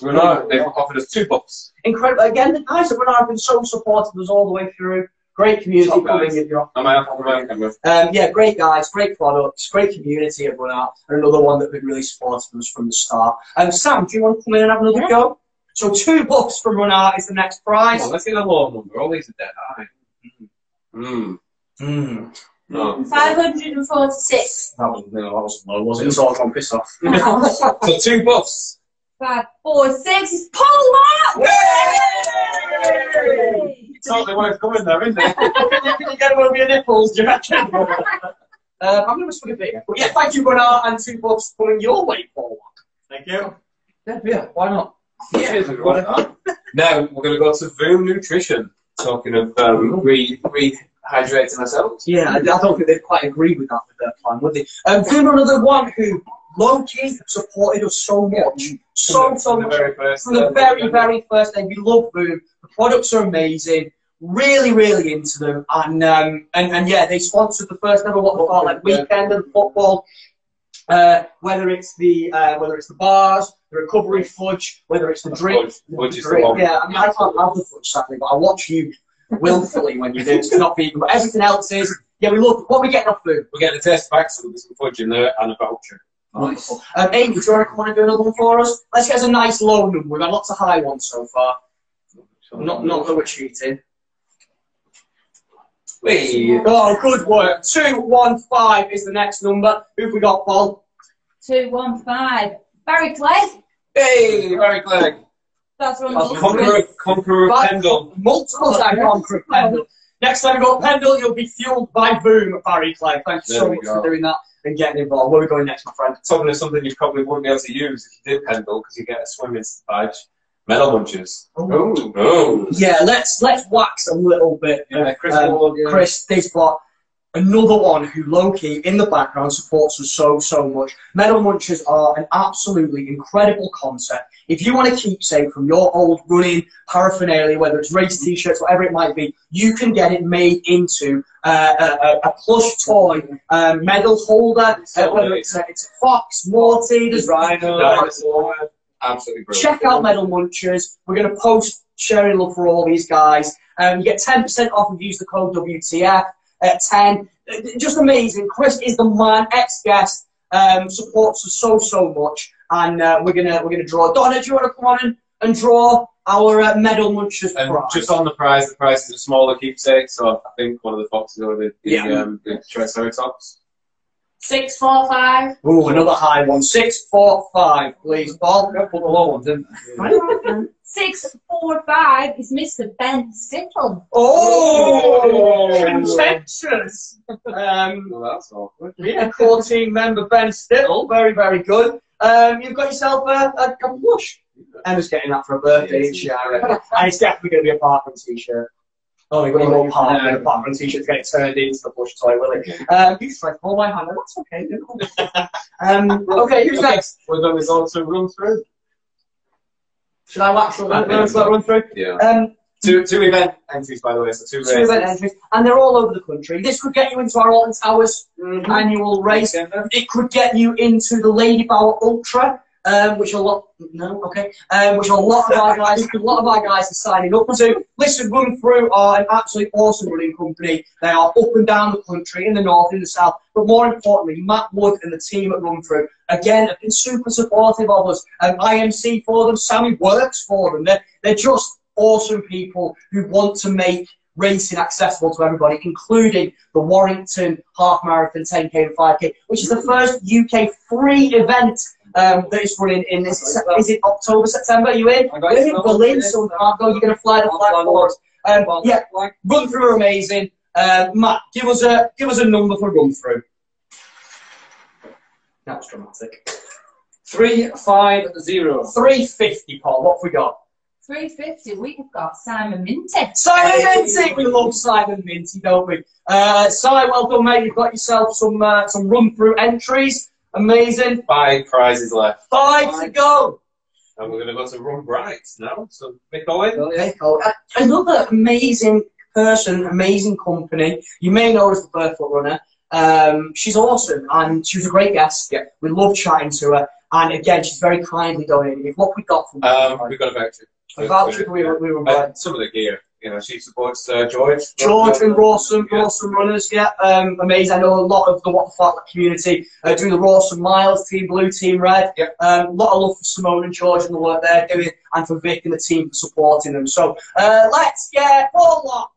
Renard, they've offered us two bucks. Incredible. Again, the guys at Renard have been so supportive of us all the way through. Great community Top coming guys. in your Am I up on my camera? um, yeah, great guys, great products, great community at Renard, and another one that have been really supportive of us from the start. Um, Sam, do you want to come in and have another go? So two bucks from Renard is the next prize. Come on, let's get a low number. All these are dead high. Hmm. Mm. No. 546. That was no, that wasn't low, was it? It was all gone piss off. So two bucks. Five, four, six is Paul Mark! Totally worth coming there, isn't it? Can you get one of your nipples, do you reckon? Uh, I'm going to split a bit. But yeah, thank you, Renard, and two bucks pulling your way forward. Thank you. Yeah, yeah, why not? Cheers, everyone. Now we're going to go to Voom Nutrition. Talking of um, re rehydrating ourselves. Yeah, I, I don't think they'd quite agree with that with their plan, would they? Um, Voom are another one who, low key, supported us so much. So, so From the much. very first. From the very, very first day, we love Voom. The products are amazing. Really, really into them. And um, and, and yeah, they sponsored the first ever what we call like weekend of football. Uh, whether it's the uh, whether it's the bars, the recovery fudge, whether it's the drink, Fudge. The drink. one. Yeah, I mean I can't have the fudge sadly, but I watch you willfully when you do. It's not vegan, but everything else is. Yeah, we love. What are we getting off food? We're getting a taste back, so there'll some fudge in there and a voucher. Wonderful. Um, Amy, do you want to come on and do another one for us? Let's get us a nice low number. We've had lots of high ones so far. Not, not that we're cheating. Wait. Oh, good work. Two, one, five is the next number. Who've we got, Paul? Two, one, five. Barry Clay. Hey, very glad. That's one. That's Conqueror, Conqueror Five- Pendle. Multiple time conqueror Pendle. Next time we got Pendle, you'll be fueled by Voom, Barry Clay. Thank you There so much go. for doing that and getting involved. Where are we going next, my friend? Talking of something you probably wouldn't be able to use if you did Pendle, because you get a swimming badge. Medal Munchers. Oh. Yeah, let's let's wax a little bit. Yeah, Chris Um, Ward, yeah. Chris, this what another one who low-key in the background supports us so so much. Medal Munchers are an absolutely incredible concept. If you want to keep safe from your old running paraphernalia, whether it's race t-shirts, whatever it might be, you can get it made into uh, a, a, a plush toy um, medal holder. Uh, whether it's a, it's a fox, Morty, there's Rhino, dinosaur. Absolutely brilliant. Check out Medal Munchers. We're going to post sharing love for all these guys. Um, you get 10% off if you use the code WTF at 10. Uh, Just amazing. Chris is the man, ex-guest, um, supports us so, so much. And uh, we're going to we're gonna draw. Donna, do you want to come on and, and draw our uh, Medal Munchers And prize? just on the prize, the prize is a smaller keepsake, so I think one of the foxes or the, the, Yeah. um, the Triceratops. Six, four, five. Ooh, another high one. Six, four, five, please, Paul. Put the low ones in. Six, four, five is Mr. Ben Stittle. Oh, contentious. Um, Well, that's awkward. Yeah, 14 member Ben Stittle, very, very good. Um, you've got yourself a, a, a blush. Emma's getting that for a birthday, isn't she, And it's definitely going to be a parkrun t-shirt. Oh, you've got your own part a parkrun t-shirt to get it turned into the blush toy, will it? Um, you tried hold my hand, and that's okay. um, okay, who's next? We're going to all to run through. Should I wax run, run, run, run through? Yeah. Um, Two, two event entries, by the way, so two two event entries, and they're all over the country. This could get you into our Alton Towers annual race. It could get you into the Ladybower Ultra, um, which a lot no, okay, um, which a lot of our guys, a lot of our guys are signing up to. Listen, Run Through are an absolutely awesome running company. They are up and down the country, in the north, in the south, but more importantly, Matt Wood and the team at Run Through again have been super supportive of us. Um, IMC for them, Sammy works for them. They're they're just awesome people who want to make racing accessible to everybody, including the Warrington Half Marathon 10k and 5k, which is the first UK free event um, that is running in this. Is it October, September? Are you in? I got You're in Berlin, so you can't go. You're going to fly the flag for us. Um, yeah, run through are amazing. Uh, Matt, give us a give us a number for run through. That was dramatic. Three, five, zero. Three fifty, Paul. What have we got? 350, we've got Simon Minty. Simon Minty, we love Simon Minty, don't we? Uh, Si, well done, mate. You've got yourself some uh, some run through entries. Amazing. Five prizes left. Five to go. And we're going to go to Run Bright now. So, Mick Owen. Okay, cool. Uh, Another amazing person, amazing company. You may know her as the Barefoot Runner. Um, she's awesome and she was a great guest. Yeah. We love chatting to her. And again, she's very kindly donated. What we got from Um, we got a voucher. a voucher we were, we were Uh, some of the gear. You know, she supports uh, George. George and Rawson, Yeah. Rawson runners, yeah, um, amazing. I know a lot of the What the Fuck community uh, do the Rawson Miles, Team Blue, Team Red. Yeah. Um, a lot of love for Simone and George and the work they're doing, and for Vic and the team for supporting them. So uh, let's get Paul Lock.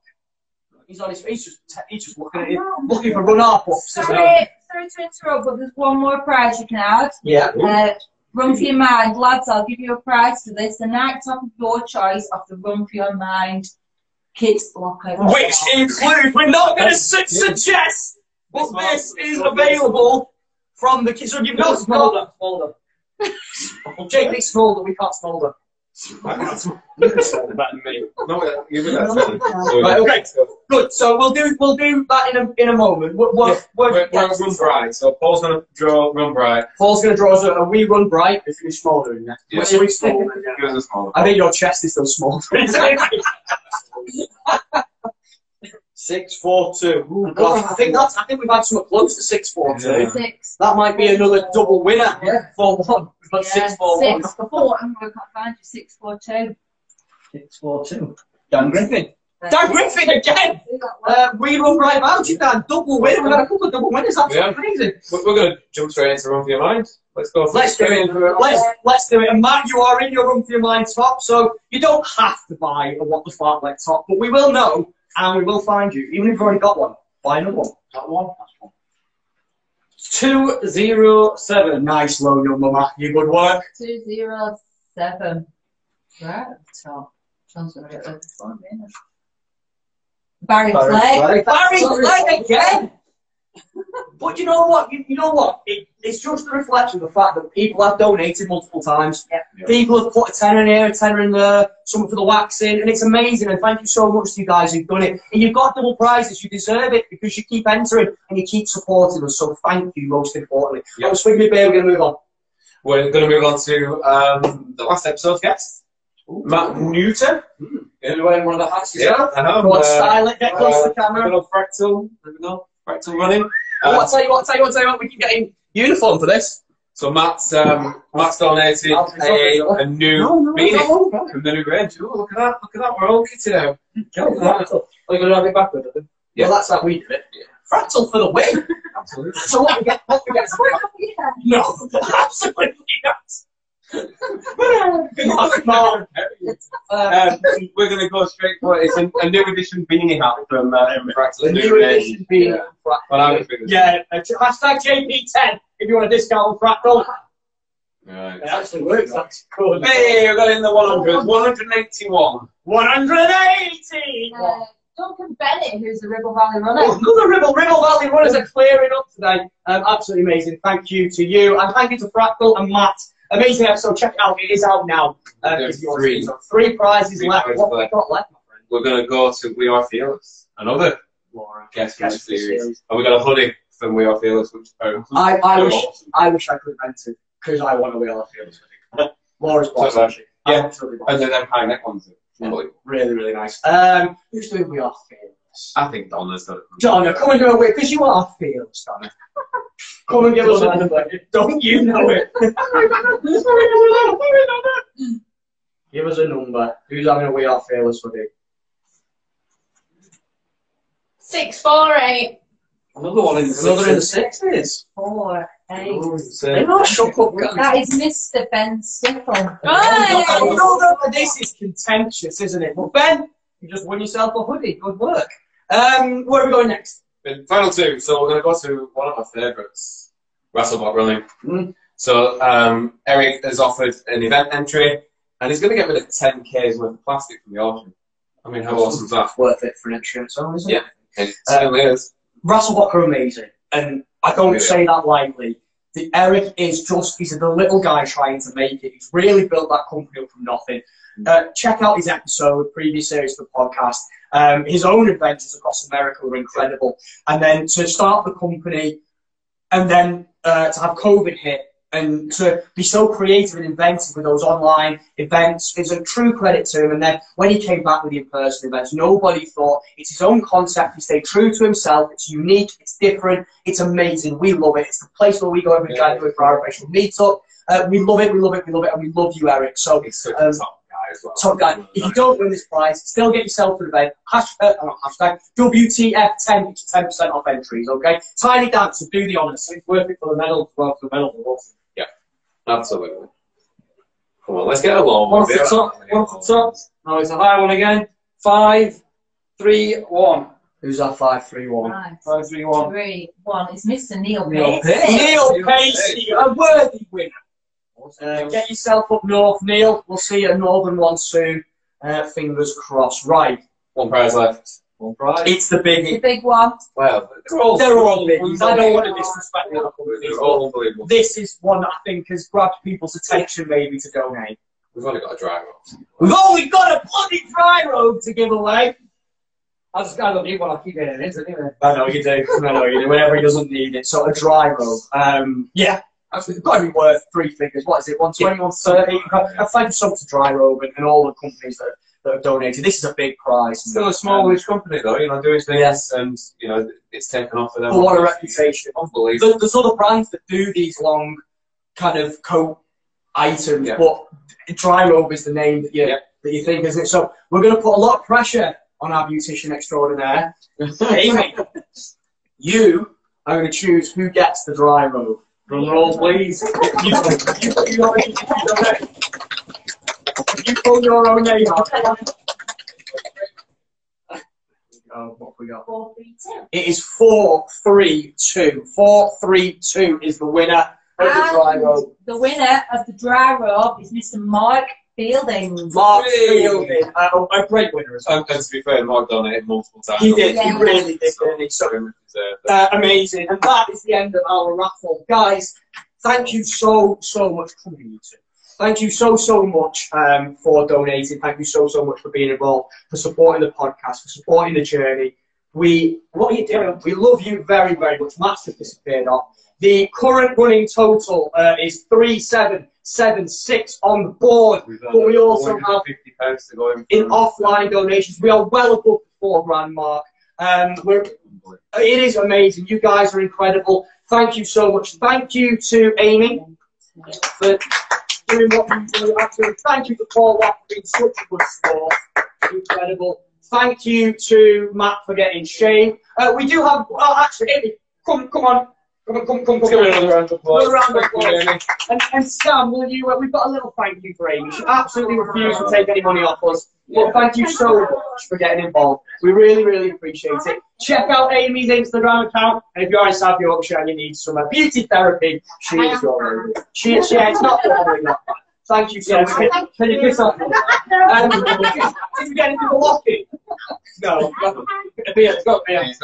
He's on his he's just he's just looking at it, looking for run off buffs. Sorry, sorry to interrupt, but there's one more prize you can add. Yeah. Uh, run for your mind, lads. I'll give you a prize for this. The night top of your choice of the Run for Your Mind kids blocker. Which includes, we're not going to su- suggest, but this is available from the kids. So you've got Smolder. Smolder. Jake needs Smolder, we can't Smolder. You that me. No, give me that. So, Right, okay. Good. So we'll do we'll do that in a in a moment. We're, we're, Yeah, we're, We're, we're Run Bright. So Paul's going to draw Run Bright. Paul's going to draw us a, a wee run bright if you're smaller in there. Yeah. What's your smaller in there? Give us a. I think your chest is still small. six four two. Ooh, God. I think that's. I think we've had something close to six four two. Yeah. Six. That might be another double winner yeah. for one. We've got Yeah, six four one. six four. I'm going to find you six four two. Six four two. Dan Griffin. Dan Griffin again. Uh, we run right out you Dan. Double winner. We've had a couple of double winners. That's Yeah. amazing. We're, we're going to jump straight into Run for Your Mind. Let's go. for Let's do straight it. into it. Let's let's do it. And Matt, you are in your run for your mind top, so you don't have to buy a what the fartlek top, but we will know and we will find you. Even if you've already got one, buy another one. Got one? That's one. Two zero seven. Nice low number, Matt. You good work. Two zero seven. Right at the top. John's going to get there before me. isn't it? Barry Clegg. Barry Clegg again. But you know what? You, you know what? It, it's just a reflection of the fact that people have donated multiple times. People have put a tenner in here, a tenner in there, something for the waxing, and it's amazing. And thank you so much to you guys who've done it. And you've got double prizes. You deserve it because you keep entering and you keep supporting us. So thank you, most importantly. Yeah. I'm swinging beer. We're going to move on. We're going to move on to um, the last episode's guest, Matt Newton. You're wearing one of the hats Yeah. I know. Go on, uh, style it. Get close to the uh, camera. Little fractal, there we Fractal running. Oh, Uh, I'll tell you what. I'll tell you what. I'll tell you what. We can get in uniform for this. so Matt's um, Matt's donated a, a new No, no, beanie no, from the new range. Oh, look at that! Look at that! We're all kitted out. Look at that. Are you going to have it backward? Yeah. Well, that's how we do it. Fractal for the win. Absolutely. So what we get? What we get? No, absolutely not. Come on. Um, we're going to go straight for it. It's a, a new edition beanie hat from uh, Fractal. The new edition being Yeah. Well, I was thinking- Yeah, uh, hashtag JP10 if you want a discount on Fractal. Right. It actually works, that's cool. Hey, we got in the 100. 181. 180! Uh, Duncan Bennett, who's the Ribble Valley runner. Oh, another Ribble, Ribble Valley runners are clearing up today. Um, absolutely amazing. Thank you to you. And thank you to Fractal and Matt. Amazing episode. Check it out. It is out now. Uh, There's three. So three prizes Three left. prizes what left. we got left, my friend? We're going to go to We Are Fearless. Another Laura. guest from the series. series. And we got a hoodie from We Are Fearless, which are I, I wish awesome. I wish I could rent it because I want to wheel off the other Laura's boss, So, actually. yeah. Absolutely. And then them high neck ones. Really, really nice. Um, who's doing We Are Fearless? I think Donna's done it. Donna, come and do a wait, because you are fearless, Donna. Come and give us a number. Don't you know it? give us a number. Who's having a We Are Fearless with you? Six, four, eight. Another one in the Another in the sixties. Four, eight. They're not shut up, guys. That is Mr. Ben Stiffle. I know that this is contentious, isn't it? But Ben, you just won yourself a hoodie. Good work. Um, where are we going next? In final two, so we're going to go to one of my favourites, Wrestlebot running. Mm. So um, Eric has offered an event entry, and he's going to get rid of 10k's worth of plastic from the ocean. I mean, how awesome is that? Worth it for an insurance song, isn't it? Yeah, it certainly is. Rasselbach are amazing, and I don't Yeah. say that lightly. The Eric is just, he's the little guy trying to make it. He's really built that company up from nothing. Uh, check out his episode, previous series of the podcast. Um, his own adventures across America were incredible. And then to start the company and then uh, to have COVID hit and to be so creative and inventive with those online events is a true credit to him. And then when he came back with the in-person events, nobody thought it's his own concept. He stayed true to himself. It's unique. It's different. It's amazing. We love it. It's the place where we go every January for our official meetup. Uh, we love it. We love it. We love it. And we love you, Eric. So Um, a top guy well. Top guy. If you don't win this prize, still get yourself to the event. Hashtag, uh, not hashtag WTF10 gets 10% off entries, okay? Tiny Dancer, do the honours. It's worth it for the medal, well, for the medal. Yeah, absolutely. Come on, let's get along. One off the top, one off the top. No, it's a high one again. Five, three, one. Who's that 531? Five, Five, three, one. three, one. It's Mr. Neil Neil Pacey. Neil Pacey, a worthy winner. Uh, get yourself up north, Neil. We'll see you at Northern one soon. Uh, fingers crossed. Right. One prize left. One prize. It's the big The big one. Well, they're all, They're all biggies. I don't want to disrespect the other companies, They're all unbelievable. This is one that I think has grabbed people's attention maybe to donate. We've only got a Dryrobe. We've only got a bloody dry robe to give away. I just I don't need one. I keep getting it, isn't it? I know you do. I know you do. Whenever he doesn't need it. So a dry robe. Um, yeah. Actually, it's got to be worth three figures. What is it? 120, 130? I thank you so to Dryrobe and, and all the companies that, that have donated. This is a big prize. Still a smallish um, company though, you know, doing things and you know it's taken off for them. A lot of reputation. Unbelievable. There- There's other brands that do these long kind of coat items, Yeah. but Dryrobe is the name that you, Yeah. that you think, isn't it? So we're going to put a lot of pressure on our beautician extraordinaire. Amy, you are going to choose who gets the dry robe. Drum roll, please. You, you, you, already- you, already- you pull your own name out. Oh, what we got? Four, three, two. It is four, three, two. Four, three, two is the winner of the dry robe. The winner of the dry robe is Mr. Mike Fieldings. Mark Fielding, uh, a great winner as well. And, and to be fair, Mark done it multiple times. He did, he really did, didn't he? So, deserved uh, amazing. And that is the end of our raffle. Guys, thank you so, so much for coming, you two. Thank you so, so much um, for donating. Thank you so, so much for being involved, for supporting the podcast, for supporting the journey. We, what are you doing? We love you very, very much. Matt's just disappeared off. The current running total uh, is 3776 on the board, but we also have 150 pounds to go in. in offline donations. We are well above the four grand mark. Um, we're, it is amazing. You guys are incredible. Thank you so much. Thank you to Amy for doing what you do. Absolutely. Thank you to Paul Watt for being such a good sport. Incredible. Thank you to Matt for getting Shane. Uh, we do have. Oh, actually, Amy, come, come on. Come come, come, come. Let's give her another round of applause. Round of applause. And, and Sam, will you? Uh, we've got a little thank you for Amy. She absolutely refused to take any money off us. But thank you so much for getting involved. We really, really appreciate it. Check out Amy's Instagram account. And if you're in South Yorkshire and you need some uh, beauty therapy, she is your lady. She is, yeah, it's not boring. not bad. Thank you so much. Can, can you kiss off? Um, did you get into the locking? No. A beer. It's got a beer. He's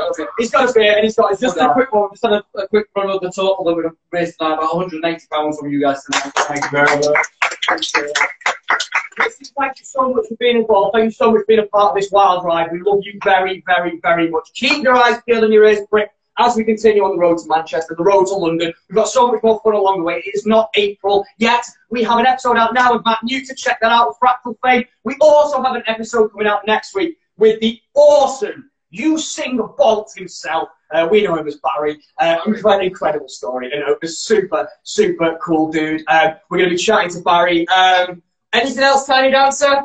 got a beer and he's got his Just a quick one, just a, a quick run of the total that we've raised tonight, about 180 pounds from you guys tonight. Thank you very much. Listen, Thank you so much for being involved. Thank you so much for being a part of this wild ride. We love you very, very, very much. Keep your eyes peeled and your ears pricked as we continue on the road to Manchester, the road to London. We've got so much more fun along the way. It is not April yet. We have an episode out now with Matt Newton. Check that out Fractal Fame. We also have an episode coming out next week with the awesome Usain Bolt himself. Uh, we know him as Barry. Uh, incredible, incredible story. And a super, super cool dude. Um, we're going to be chatting to Barry. Um, anything else, Tiny Dancer?